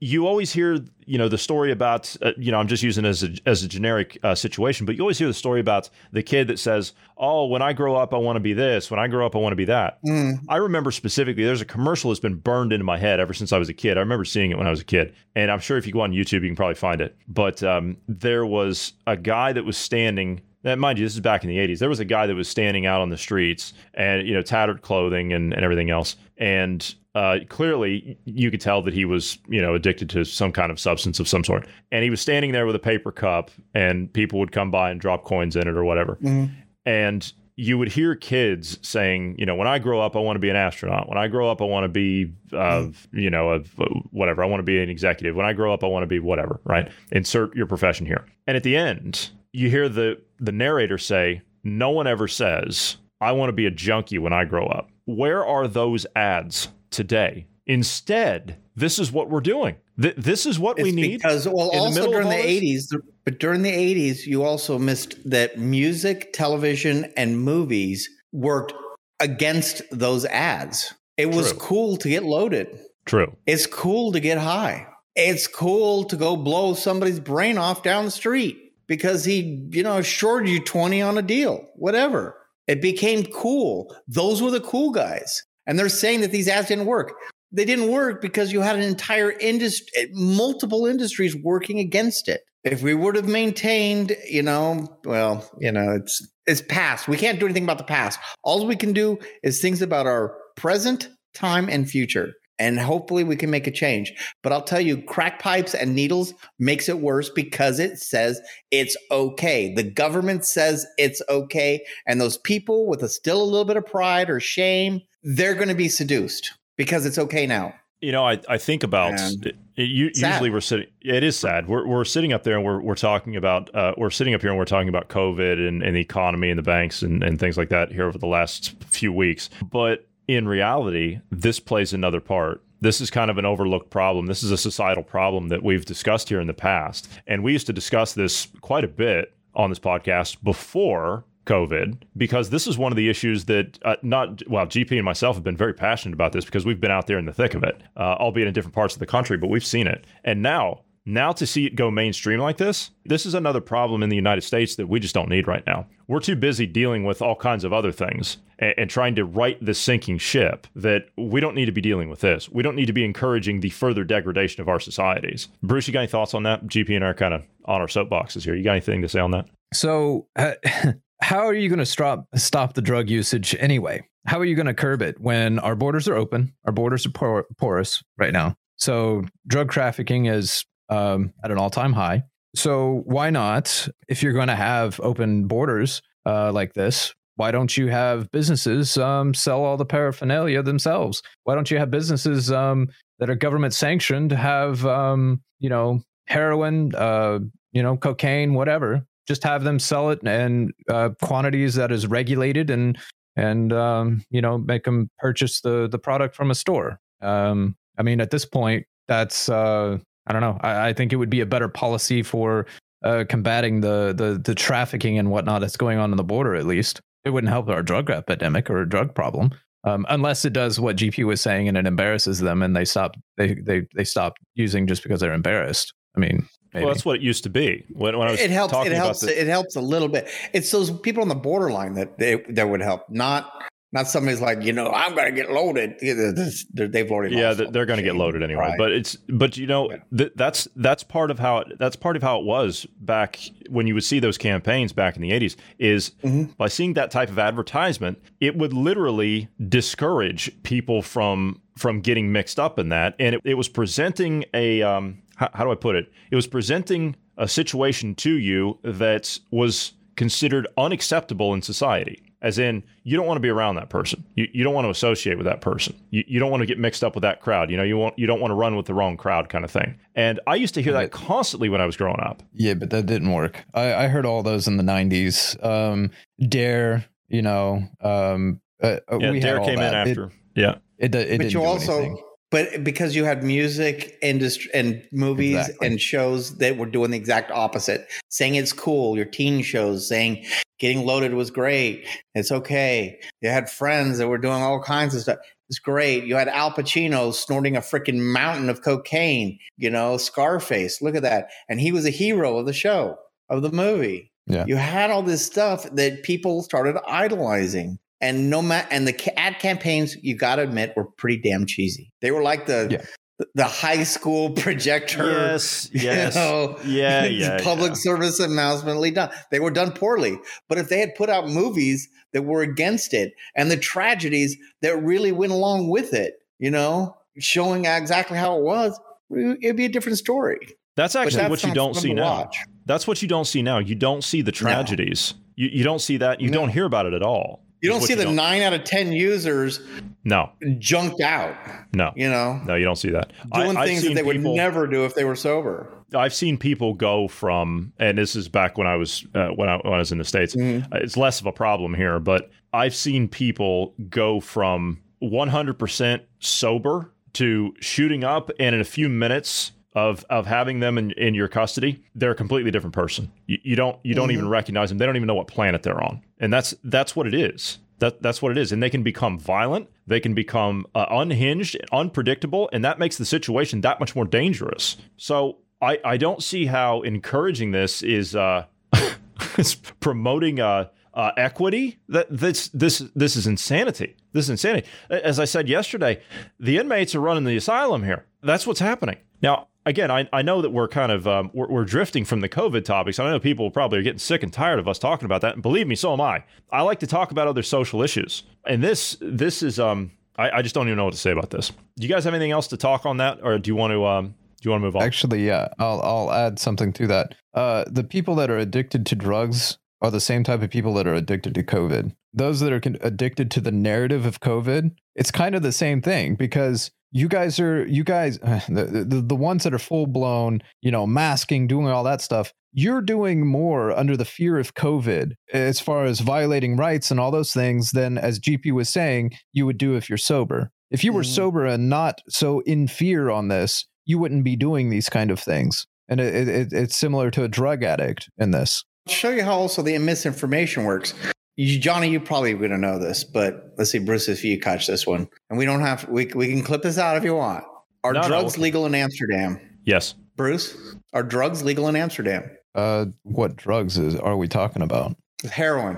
You always hear, you know, the story about, uh, you know, I'm just using it as a, as a generic uh, situation, but you always hear the story about the kid that says, "Oh, when I grow up, I want to be this. When I grow up, I want to be that." I remember specifically, there's a commercial that's been burned into my head ever since I was a kid. I remember seeing it when I was a kid, and I'm sure if you go on YouTube, you can probably find it. But um, there was a guy that was standing. That mind you, this is back in the '80s. There was a guy that was standing out on the streets, and you know, tattered clothing and, and everything else, and uh, clearly you could tell that he was, you know, addicted to some kind of substance of some sort. And he was standing there with a paper cup, and people would come by and drop coins in it or whatever. And you would hear kids saying, you know, when I grow up, I want to be an astronaut. When I grow up, I want to be, uh, you know, a, whatever. I want to be an executive. When I grow up, I want to be whatever. Right? Insert your profession here. And at the end, you hear the the narrator say, "No one ever says I want to be a junkie when I grow up." Where are those ads today? Instead, this is what we're doing. Th- this is what we need. because well, in the also during the eighties, but during the eighties, you also missed that music, television, and movies worked against those ads. It was True. cool to get loaded. True. It's cool to get high. It's cool to go blow somebody's brain off down the street because he, you know, shorted you 20 on a deal, whatever. It became cool. Those were the cool guys. And they're saying that these ads didn't work. They didn't work because you had an entire industry, eh, multiple industries working against it. If we would have maintained, you know, well, you know, it's it's past. We can't do anything about the past. All we can do is things about our present, time, and future. And hopefully we can make a change. But I'll tell you, crack pipes and needles makes it worse because it says it's okay. The government says it's okay. And those people with a still a little bit of pride or shame, they're going to be seduced because it's okay now. You know, I, I think about it, you, usually we're sitting. It is sad. We're, we're sitting up there and we're, we're talking about uh, we're sitting up here and we're talking about COVID and, and the economy and the banks and, and things like that here over the last few weeks. But in reality, this plays another part. This is kind of an overlooked problem. This is a societal problem that we've discussed here in the past, and we used to discuss this quite a bit on this podcast before COVID because this is one of the issues that uh, not well GP and myself have been very passionate about this because we've been out there in the thick of it, uh, albeit in different parts of the country, but we've seen it. And now, now to see it go mainstream like this, this is another problem in the United States that we just don't need right now. We're too busy dealing with all kinds of other things and, and trying to right the sinking ship that we don't need to be dealing with this. We don't need to be encouraging the further degradation of our societies. Bruce, you got any thoughts on that? GP and I are kind of on our soapboxes here. You got anything to say on that? So, uh, how are you going to stop stop the drug usage anyway? How are you going to curb it when our borders are open? Our borders are por- porous right now. So, drug trafficking is um, at an all time high. So, why not, if you're going to have open borders uh, like this, why don't you have businesses um, sell all the paraphernalia themselves? Why don't you have businesses um, that are government sanctioned have, um, you know, heroin, uh, you know, cocaine, whatever, just have them sell it in uh, quantities that is regulated and and um, you know make them purchase the the product from a store. Um, I mean, at this point, that's uh, I don't know. I, I think it would be a better policy for uh, combating the, the the trafficking and whatnot that's going on in the border. At least it wouldn't help our drug epidemic or drug problem, um, unless it does what GP was saying and it embarrasses them and they stop they they they stop using just because they're embarrassed. I mean, maybe. Well, that's what it used to be. When, when I was it helps. talking It helps. about the, It helps a little bit. It's those people on the borderline that they, that would help. Not not somebody's like you know I'm going to get loaded. They've already yeah, lost they're, they're going to get loaded anyway. pride. But it's but you know th- that's that's part of how it, that's part of how it was back when you would see those campaigns back in the 80s is Mm-hmm. by seeing that type of advertisement, it would literally discourage people from from getting mixed up in that, and it, it was presenting a um, how, how do I put it? It was presenting a situation to you that was considered unacceptable in society. As in, you don't want to be around that person. You, you don't want to associate with that person. You, you don't want to get mixed up with that crowd. You know, you want you don't want to run with the wrong crowd, kind of thing. And I used to hear that constantly when I was growing up. Yeah, but that didn't work. I, I heard all those in the '90s. Um, Dare, you know, um, uh, Yeah, we had Dare all came in that. It- after. yeah, it, it, but didn't you do also anything. But because you had music industry and movies Exactly. and shows that were doing the exact opposite saying it's cool your teen shows saying getting loaded was great it's okay. You had friends that were doing all kinds of stuff it's great. You had al pacino snorting a freaking mountain of cocaine you know scarface look at that. And he was a hero of the show of the movie. Yeah. you had all this stuff that people started idolizing and no matter and the ad campaigns you got to admit were pretty damn cheesy they were like the Yeah. the high school projector yes, yes, know, yeah, yeah, public yeah. service announcement done they were done poorly but if they had put out movies that were against it and the tragedies that really went along with it you know showing exactly how it was it'd be a different story That's actually that's what you don't see now. watch. That's what you don't see now. You don't see the tragedies. You, you don't see that. You No. don't hear about it at all. You don't see the nine out of ten users No, junked out no, you know no. You don't see that. doing I, things that they would never do if they were sober. I've seen people go from, and this is back when I was uh, when, I, when I was in the states. Mm-hmm. Uh, It's less of a problem here, but I've seen people go from 100% sober to shooting up, and in a few minutes of of having them in, in your custody, they're a completely different person. You, you don't you don't even recognize them. They don't even know what planet they're on, and that's that's what it is. That that's what it is, and they can become violent. They can become uh, unhinged, unpredictable, and that makes the situation that much more dangerous. So I I don't see how encouraging this is uh promoting uh. Uh, equity that this this this is insanity. This is insanity. As I said yesterday, the inmates are running the asylum here. That's what's happening now. Again, I, I know that we're kind of um, we're, we're drifting from the COVID topics. I know people probably are getting sick and tired of us talking about that, and believe me, so am I. I like to talk about other social issues, and this this is um I, I just don't even know what to say about this. Do you guys have anything else to talk on that, or do you want to um do you want to move on? Actually, yeah, I'll I'll add something to that. Uh, the people that are addicted to drugs are the same type of people that are addicted to COVID. Those that are con- addicted to the narrative of COVID, it's kind of the same thing because you guys are you guys the the, the ones that are full blown, you know, masking, doing all that stuff. You're doing more under the fear of COVID as far as violating rights and all those things than as GP was saying you would do if you're sober. If you were Mhm. sober and not so in fear on this, you wouldn't be doing these kind of things. And it, it, it's similar to a drug addict in this. I'll show you how also the misinformation works. You, Johnny, you probably going to know this, but let's see, Bruce, if you catch this one, and we don't have, we we can clip this out if you want. Are No, no, drugs okay. legal in Amsterdam? yes, Bruce, are drugs legal in Amsterdam? Uh, what drugs is are we talking about? Heroin,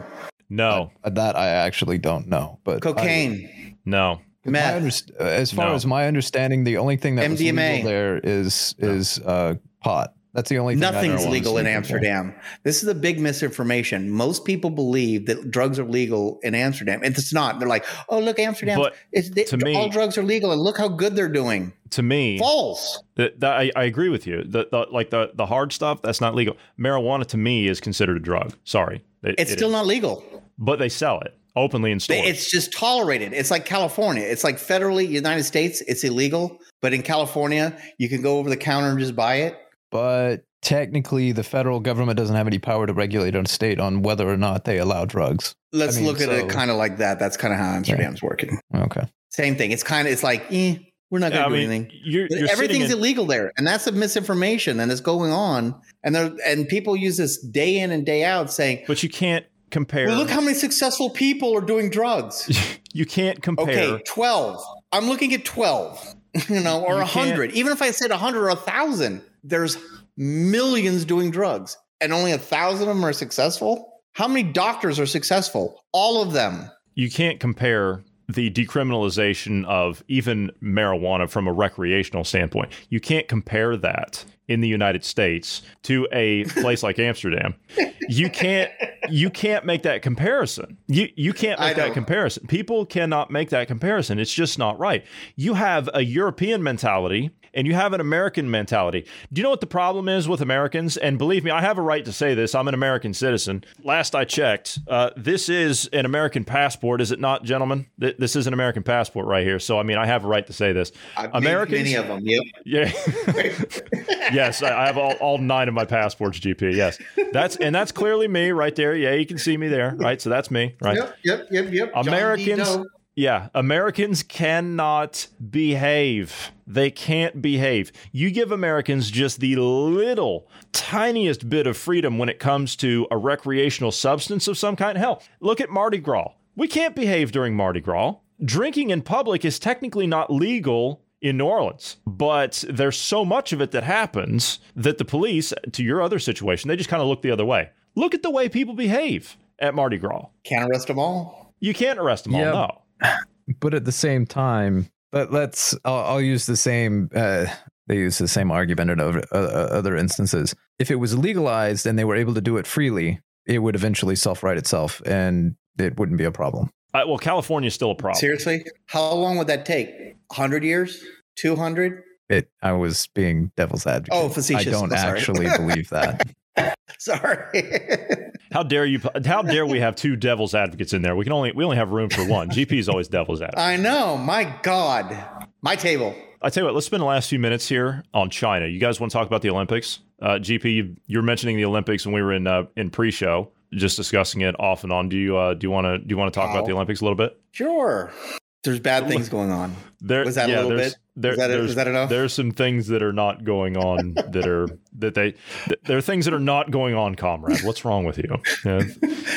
no, Uh, that I actually don't know. But I- cocaine, no. my meth. underst- uh, as far No. as my understanding, the only thing that was legal there is is uh, pot. That's the only thing I Nothing's legal in there. Amsterdam. This is a big misinformation. Most people believe that drugs are legal in Amsterdam. and It's not. They're like, oh, look, Amsterdam. But It's, they, to me- all drugs are legal, and look how good they're doing. To me, False. That, that I, I agree with you. The, the like the the hard stuff that's not legal. Marijuana to me is considered a drug. Sorry, It- It's it still is. not legal. But they sell it openly in stores. It's just tolerated. It's like California. It's like federally, United States, it's illegal. But in California, you can go over the counter and just buy it. But technically the federal government doesn't have any power to regulate a state on whether or not they allow drugs. Let's I mean, look at so- it kind of like that. That's kind of how Amsterdam's working. Okay. Same thing. It's kind of it's like eh, we're not going to I do mean, anything. you're, you're Everything's in- illegal there, and that's the misinformation, and it's going on. And there and people use this day in and day out, saying, but you can't compare. "Well, look how many successful people are doing drugs." you can't compare. Okay, twelve. I'm looking at twelve. You know, or a hundred. Even if I said a hundred or a thousand, there's millions doing drugs, and only a thousand of them are successful. How many doctors are successful? All of them. you can't compare the decriminalization of even marijuana from a recreational standpoint. You can't compare that in the United States to a place like Amsterdam. You can't you can't make that comparison. You you can't make that comparison. People cannot make that comparison. It's just not right. You have a European mentality and you have an American mentality. Do you know what the problem is with Americans? And believe me, I have a right to say this. I'm an American citizen. Last I checked, uh, this is an American passport, is it not, gentlemen? Th- This is an American passport right here. So, I mean, I have a right to say this. I've Americans, many of them. Yep. yeah. yes, I I have all, all nine of my passports, GP. Yes, that's and that's clearly me right there. Yeah, you can see me there, right? So that's me, right? Yep. Yep. Yep. Yep. Americans. Yeah, Americans cannot behave. They can't behave. You give Americans just the little, tiniest bit of freedom when it comes to a recreational substance of some kind. Hell, look at Mardi Gras. We can't behave during Mardi Gras. Drinking in public is technically not legal in New Orleans, but there's so much of it that happens that the police, to your other situation, they just kind of look the other way. Look at the way people behave at Mardi Gras. Can't arrest them all. You can't arrest them Yeah. all. No. But at the same time, but let's I'll, I'll use the same. Uh, they use the same argument in other, uh, other instances. If it was legalized and they were able to do it freely, it would eventually self-right itself, and it wouldn't be a problem. Uh, well, California is still a problem. Seriously, how long would that take? Hundred years? Two hundred? It. I was being devil's advocate. Oh, facetious. I don't I'm actually believe that. Sorry. How dare you? How dare we have two devil's advocates in there? We can only we only have room for one. GP is always devil's advocate. I know. My God. My table. I tell you what, let's spend the last few minutes here on China. You guys want to talk about the Olympics? Uh, GP, you, were mentioning the Olympics when we were in uh, in pre-show, just discussing it off and on. Do you uh, do you want to do you want to talk about the Olympics a little bit? Sure. There's bad things going on. There, Was that a little bit? There, Is that it? that enough? There's some things that are not going on that are that they th- there are things that are not going on, comrade. What's wrong with you? Yeah.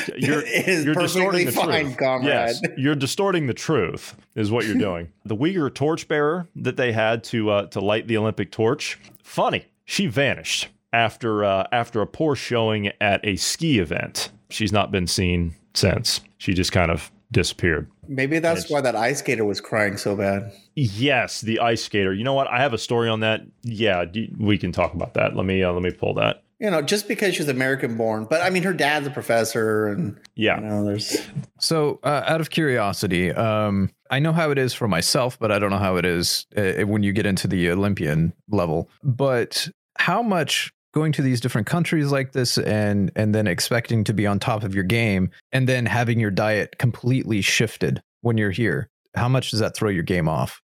It is perfectly fine, truth. comrade. Yes, you're distorting the truth, is what you're doing. the Uyghur torchbearer that they had to uh, to light the Olympic torch, funny, she vanished after uh, after a poor showing at a ski event. She's not been seen since. She just kind of disappeared. Maybe that's why that ice skater was crying so bad. Yes, the ice skater. You know what? I have a story on that. Yeah, we can talk about that. Let me uh, let me pull that. You know, just because she's American born, but I mean, her dad's a professor, and Yeah. you know, there's So, uh, out of curiosity, um, I know how it is for myself, but I don't know how it is uh, when you get into the Olympian level. But how much going to these different countries like this and and then expecting to be on top of your game and then having your diet completely shifted when you're here? How much does that throw your game off?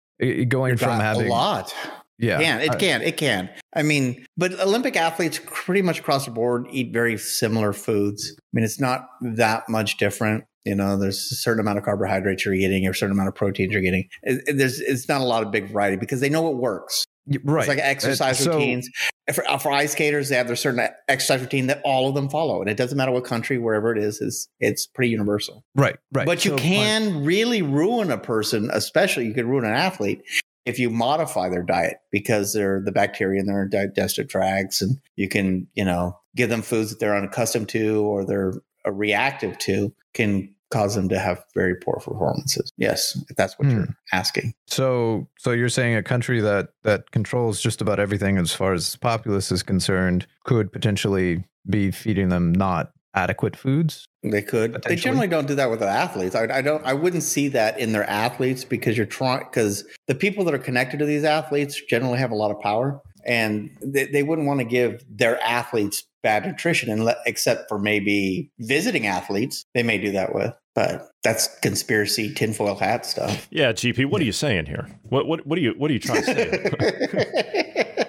Going from having a lot. yeah, can it can it can. I mean, but Olympic athletes pretty much across the board eat very similar foods. I mean, it's not that much different. You know, there's a certain amount of carbohydrates you're getting, or a certain amount of proteins you're getting. It- it- there's it's not a lot of big variety because they know it works. Right. It's like exercise Uh, so- routines. For, uh, for ice skaters, they have their certain exercise routine that all of them follow, and it doesn't matter what country, wherever it is, is it's pretty universal. Right, right. But you So, like- can really ruin a person, especially you could ruin an athlete if you modify their diet because they're the bacteria in their digestive tracts, and you can, you know, give them foods that they're unaccustomed to or they're uh, reactive to can cause them to have very poor performances. Yes, if that's what Hmm. you're asking. So, so you're saying a country that that controls just about everything as far as populace is concerned could potentially be feeding them not adequate foods? They could. They generally don't do that with their athletes. I, I don't. I wouldn't see that in their athletes because you're trying. Because the people that are connected to these athletes generally have a lot of power, and they, they wouldn't want to give their athletes bad nutrition, and except for maybe visiting athletes, they may do that with. But that's conspiracy tinfoil hat stuff. Yeah, GP, what are you saying here? What what what are you what are you trying to say?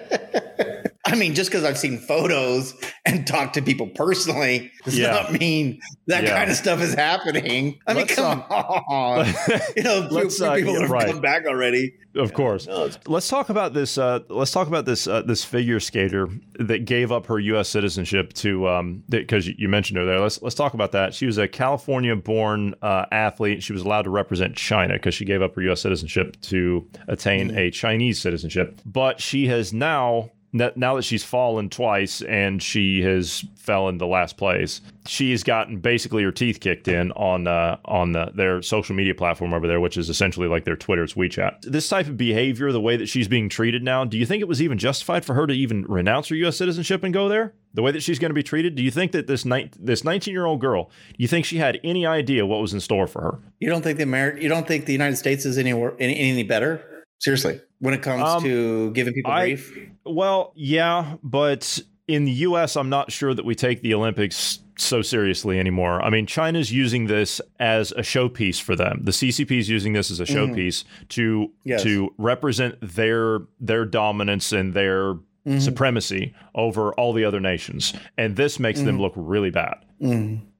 I mean, just because I've seen photos and talked to people personally does Yeah. not mean that Yeah. kind of stuff is happening. I mean, Let's, come on. you know, Let's, few uh, people yeah, have right. come back already. Of course. Let's talk about this. Uh, let's talk about this. Uh, this figure skater that gave up her U.S. citizenship to um because you mentioned her there. Let's let's talk about that. She was a California-born uh, athlete. She was allowed to represent China because she gave up her U.S. citizenship to attain a Chinese citizenship. But she has now. Now that she's fallen twice and she has fell into last place, she has gotten basically her teeth kicked in on uh, on the, their social media platform over there, which is essentially like their Twitter's WeChat. This type of behavior, the way that she's being treated now, do you think it was even justified for her to even renounce her U.S. citizenship and go there? The way that she's going to be treated, do you think that this ni- this 19 year old girl, do you think she had any idea what was in store for her? You don't think the Ameri- You don't think the United States is anywhere any, any better? Seriously, when it comes Um, to giving people I- grief, Well, yeah, but in the U.S., I'm not sure that we take the Olympics so seriously anymore. I mean, China's using this as a showpiece for them. The CCP is using this as a mm-hmm. showpiece to Yes. to represent their their dominance and their mm-hmm. supremacy over all the other nations, and this makes them mm-hmm. look really bad.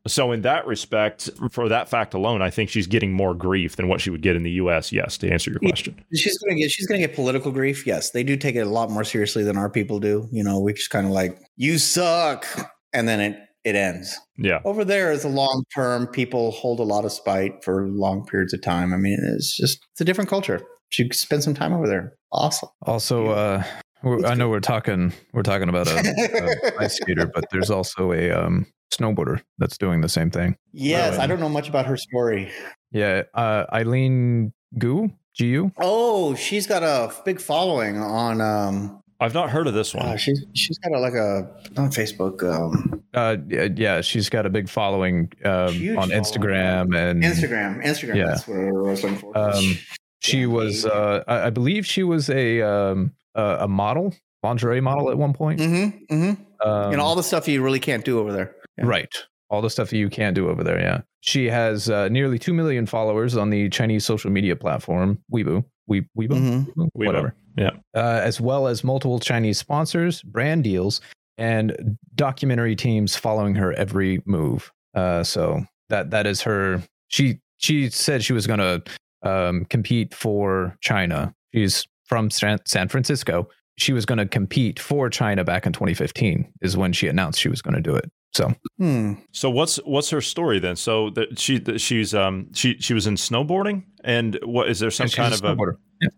So, in that respect, for that fact alone, I think she's getting more grief than what she would get in the U.S. Yes, to answer your question. she's gonna get she's gonna get political grief. Yes, they do take it a lot more seriously than our people do. You know, we just kind of like you suck, and then it it ends. Yeah. Over there is a long term. People hold a lot of spite for long periods of time. I mean, it's just it's a different culture. Should spend some time over there. Awesome. Also, uh, we're, I know we're talking we're talking about a, a ice skater, but there's also a um, snowboarder that's doing the same thing. Yes, Really? I don't know much about her story. Yeah, uh, Eileen Gu, Gu. Oh, she's got a big following on. um I've not heard of this one. uh, She's she's got a, like a on Facebook, um Uh, yeah, yeah, she's got a big following um, Huge on following. Instagram and Instagram. Instagram. Yeah. That's what I was looking for. Um, she Yeah, was, uh, I, I believe, she was a um, a, a model, lingerie model at one point. mm-hmm, mm-hmm. Um, you know all the stuff you really can't do over there. Yeah. Right. All the stuff that you can't do over there. Yeah. She has uh, nearly 2 million followers on the Chinese social media platform, Weibo. We, Weibo? Mhm. Weibo? Weibo. Whatever. Yeah. Uh, as well as multiple Chinese sponsors, brand deals, and documentary teams following her every move. Uh, so that that is her. She she said she was going to um, compete for China. She's from San, San Francisco. She was going to compete for China back in 2015. Is when she announced she was going to do it. So Hmm. So what's what's her story then? So that she that she's um she she was in snowboarding and what is there some she's kind a of a snowboarder.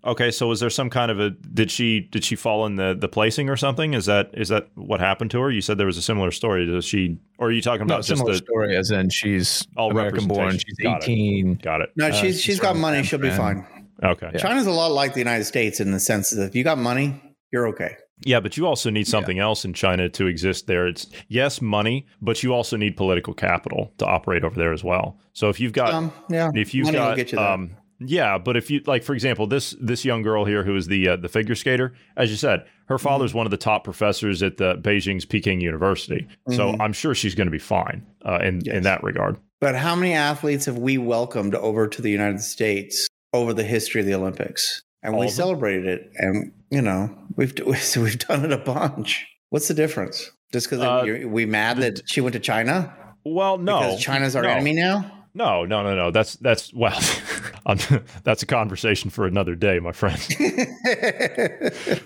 okay? So is there some kind of a did she did she fall in the the placing or something? Is that is that what happened to her? You said there was a similar story. Does she or are you talking No, about just similar the story as in she's All American born. representation. She's Got it. 18. got it? No, Uh, she's she's she's got money. She'll be fine. Okay. Yeah. China's a lot like the United States in the sense that if you got money, you're okay. Yeah, but you also need something else in China to exist there. It's yes, money, but you also need political capital to operate over there as well. So if you've got Um, yeah, if you've money will got get you um yeah but if you like for example this this young girl here who is the uh, the figure skater as you said her Mm-hmm. father's one of the top professors at the beijing's peking university so Mhm. i'm sure she's going to be fine uh, in in that regard But how many athletes have we welcomed over to the United States over the history of the Olympics? And All we of them? celebrated it, and you know we've we've done it a bunch. What's the difference? Just because Uh, we mad that she went to China well no because China's our no. enemy now? no no no no that's that's well that's a conversation for another day my friend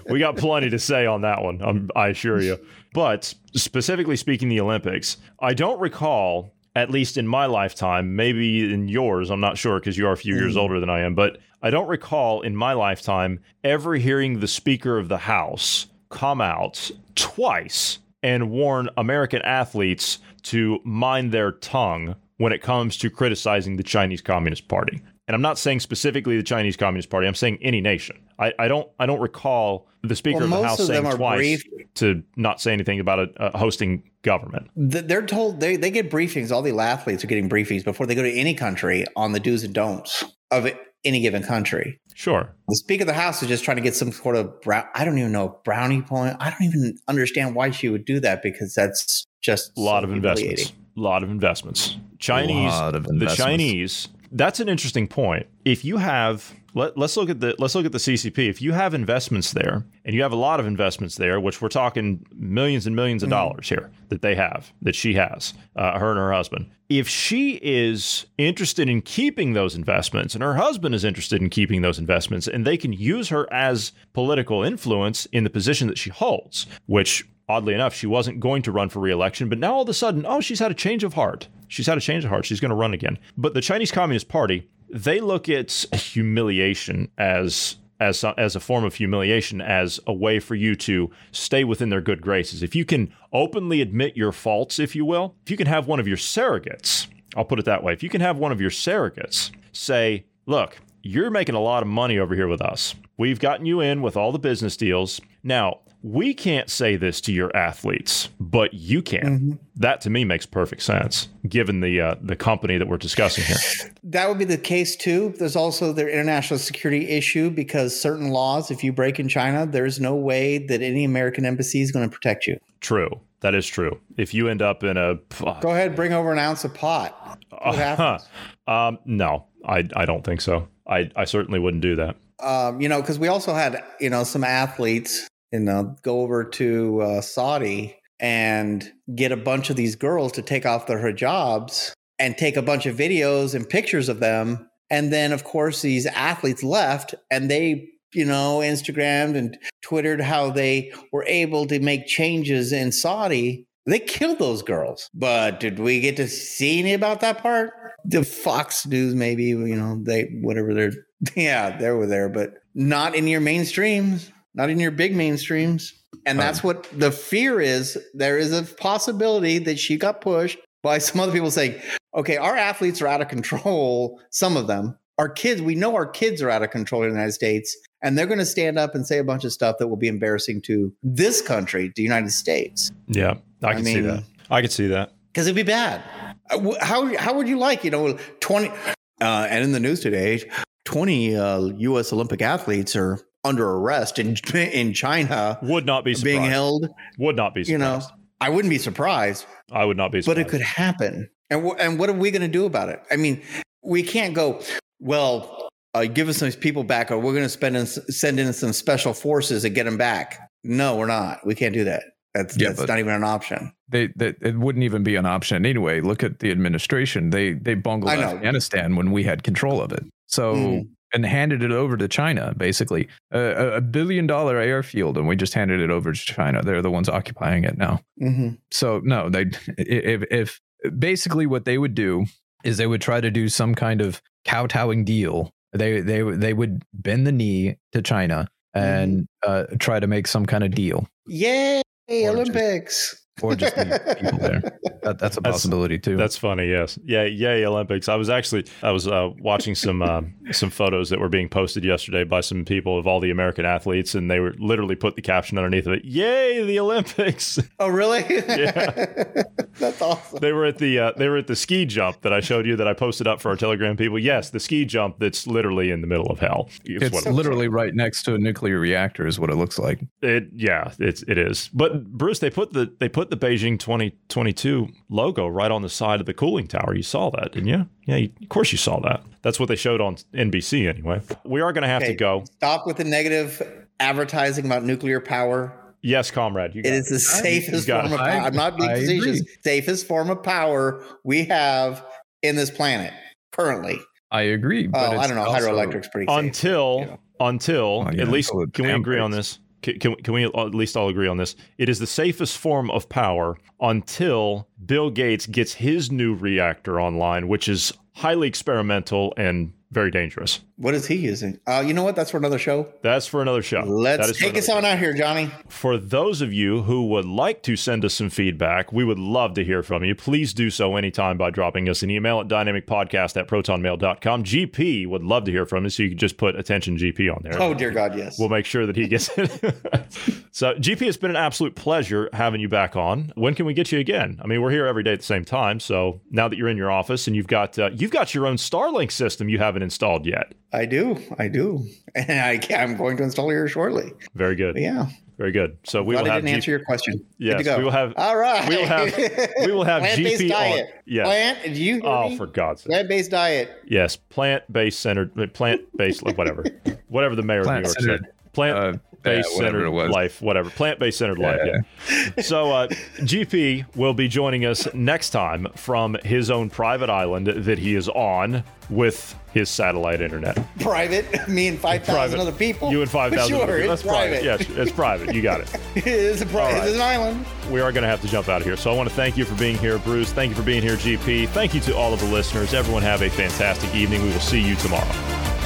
we got plenty to say on that one. I'm, I assure you. But specifically speaking, the Olympics, I don't recall, at least in my lifetime, maybe in yours, I'm not sure because you are a few years mm-hmm. older than I am, but I don't recall in my lifetime ever hearing the Speaker of the House come out twice and warn American athletes to mind their tongue when it comes to criticizing the Chinese Communist Party. And I'm not saying specifically the Chinese Communist Party. I'm saying any nation. I, I don't I don't recall the Speaker Well, of the House of saying twice briefed. to not say anything about a, a hosting government. They're told they, they get briefings. All the athletes are getting briefings before they go to any country on the do's and don'ts of it, any given country. Sure. The Speaker of the House is just trying to get some sort of brown. I don't even know brownie point. I don't even understand why she would do that because that's just A lot so of investments. A lot of investments. Chinese, Lot of investments. the. Chinese that's an interesting point. If you have let, us look at the let's look at the CCP. If you have investments there, and you have a lot of investments there, which we're talking millions and millions of dollars here that they have, that she has, uh, her and her husband. If she is interested in keeping those investments, and her husband is interested in keeping those investments, and they can use her as political influence in the position that she holds, which oddly enough, she wasn't going to run for reelection, but now all of a sudden, oh, she's had a change of heart. She's had a change of heart. She's going to run again. But the Chinese Communist Party, they look at humiliation as as as a form of humiliation as a way for you to stay within their good graces. If you can openly admit your faults, if you will, if you can have one of your surrogates, I'll put it that way. If you can have one of your surrogates say, "Look, you're making a lot of money over here with us. We've gotten you in with all the business deals. Now, we can't say this to your athletes, but you can. Mm-hmm. That to me makes perfect sense, given the uh, the company that we're discussing here. That would be the case too. There's also the international security issue because certain laws, if you break in China, there's no way that any American embassy is going to protect you. True, that is true. If you end up in a go ahead, bring over an ounce of pot. What happens? um, no, I I don't think so. I I certainly wouldn't do that. Um, you know, because we also had you know some athletes you know, go over to uh, Saudi and get a bunch of these girls to take off their hijabs and take a bunch of videos and pictures of them. And then, of course, these athletes left and they, you know, Instagrammed and Twittered how they were able to make changes in Saudi. They killed those girls. But did we get to see any about that part? The Fox News, maybe, you know, they, whatever they're, yeah, they were there, but not in your mainstreams not in your big mainstreams. And that's what the fear is. There is a possibility that she got pushed by some other people saying, okay, our athletes are out of control. Some of them, our kids, we know our kids are out of control in the United States. And they're going to stand up and say a bunch of stuff that will be embarrassing to this country, the United States. Yeah, I can I mean, see that. I can see that. Because it'd be bad. Uh, how, how would you like, you know, 20, uh, and in the news today, 20 uh, U.S. Olympic athletes are under arrest in in China would not be surprised. being held. Would not be surprised. You know, I wouldn't be surprised. I would not be surprised. But it could happen. And w- and what are we going to do about it? I mean, we can't go, well, uh, give us some people back or we're going to spend in, send in some special forces and get them back. No, we're not. We can't do that. That's, yeah, that's not even an option. They, they, it wouldn't even be an option anyway. Look at the administration. They they bungled Afghanistan when we had control of it. So mm and handed it over to China, basically a, a, billion dollar airfield, and we just handed it over to China. They're the ones occupying it now. Mm-hmm. So no, they if if basically what they would do is they would try to do some kind of kowtowing deal. They they they would bend the knee to China and mm-hmm. uh, try to make some kind of deal. Yay, Olympics! Just, or just people there. That, that's a possibility that's, too. That's funny. Yes. Yeah. Yay Olympics. I was actually I was uh, watching some uh, some photos that were being posted yesterday by some people of all the American athletes, and they were literally put the caption underneath of it. Yay the Olympics. Oh really? yeah. that's awesome. They were at the uh, they were at the ski jump that I showed you that I posted up for our Telegram people. Yes, the ski jump that's literally in the middle of hell. It's, it literally right next to a nuclear reactor is what it looks like. It yeah, it's it is. But Bruce, they put the they put the Beijing 2022 logo right on the side of the cooling tower. You saw that, didn't you? Yeah, you, of course you saw that. That's what they showed on NBC anyway. We are going to have okay, to go. Stop with the negative advertising about nuclear power. Yes, comrade. it is the safest form of power. I'm not being facetious. Safest form of power we have in this planet currently. I agree. oh, I don't know. Hydroelectric's pretty safe, until you know. until oh, yeah, at least can we agree on this? Can, can, we at least all agree on this? It is the safest form of power until Bill Gates gets his new reactor online, which is highly experimental and very dangerous. What is he using? Uh, you know what? That's for another show. That's for another show. Let's take us on out here, Johnny. For those of you who would like to send us some feedback, we would love to hear from you. Please do so anytime by dropping us an email at dynamicpodcast at protonmail.com. GP would love to hear from you, so you can just put attention GP on there. Oh, dear God, yes. We'll make sure that he gets it. so, GP, it's been an absolute pleasure having you back on. When can we get you again? I mean, we're here every day at the same time. So now that you're in your office and you've got uh, you've got your own Starlink system you haven't installed yet. I do. I do. And I, am going to install here shortly. Very good. But yeah. Very good. So we Glad will I have didn't G- answer your question. Good Yes, to go. we will have. All right. We will have. We will have Plant-based GP diet. on. Yes. Plant. Did you? Hear Oh, me? for God's sake. Plant-based diet. Yes, plant-based centered, plant-based, like whatever, whatever the mayor of New York Plant-centered. said. Plant-based Uh, yeah, centered it life, whatever. Plant-based centered life. Yeah. so uh, GP will be joining us next time from his own private island that he is on with his satellite internet. Private. Me and five thousand Private. other people. You and five thousand. Sure, it's That's private. private. Yes, it's private. You got it. it is a private. right. It's an island. we are going to have to jump out of here. So I want to thank you for being here, Bruce. Thank you for being here, GP. Thank you to all of the listeners. Everyone have a fantastic evening. We will see you tomorrow.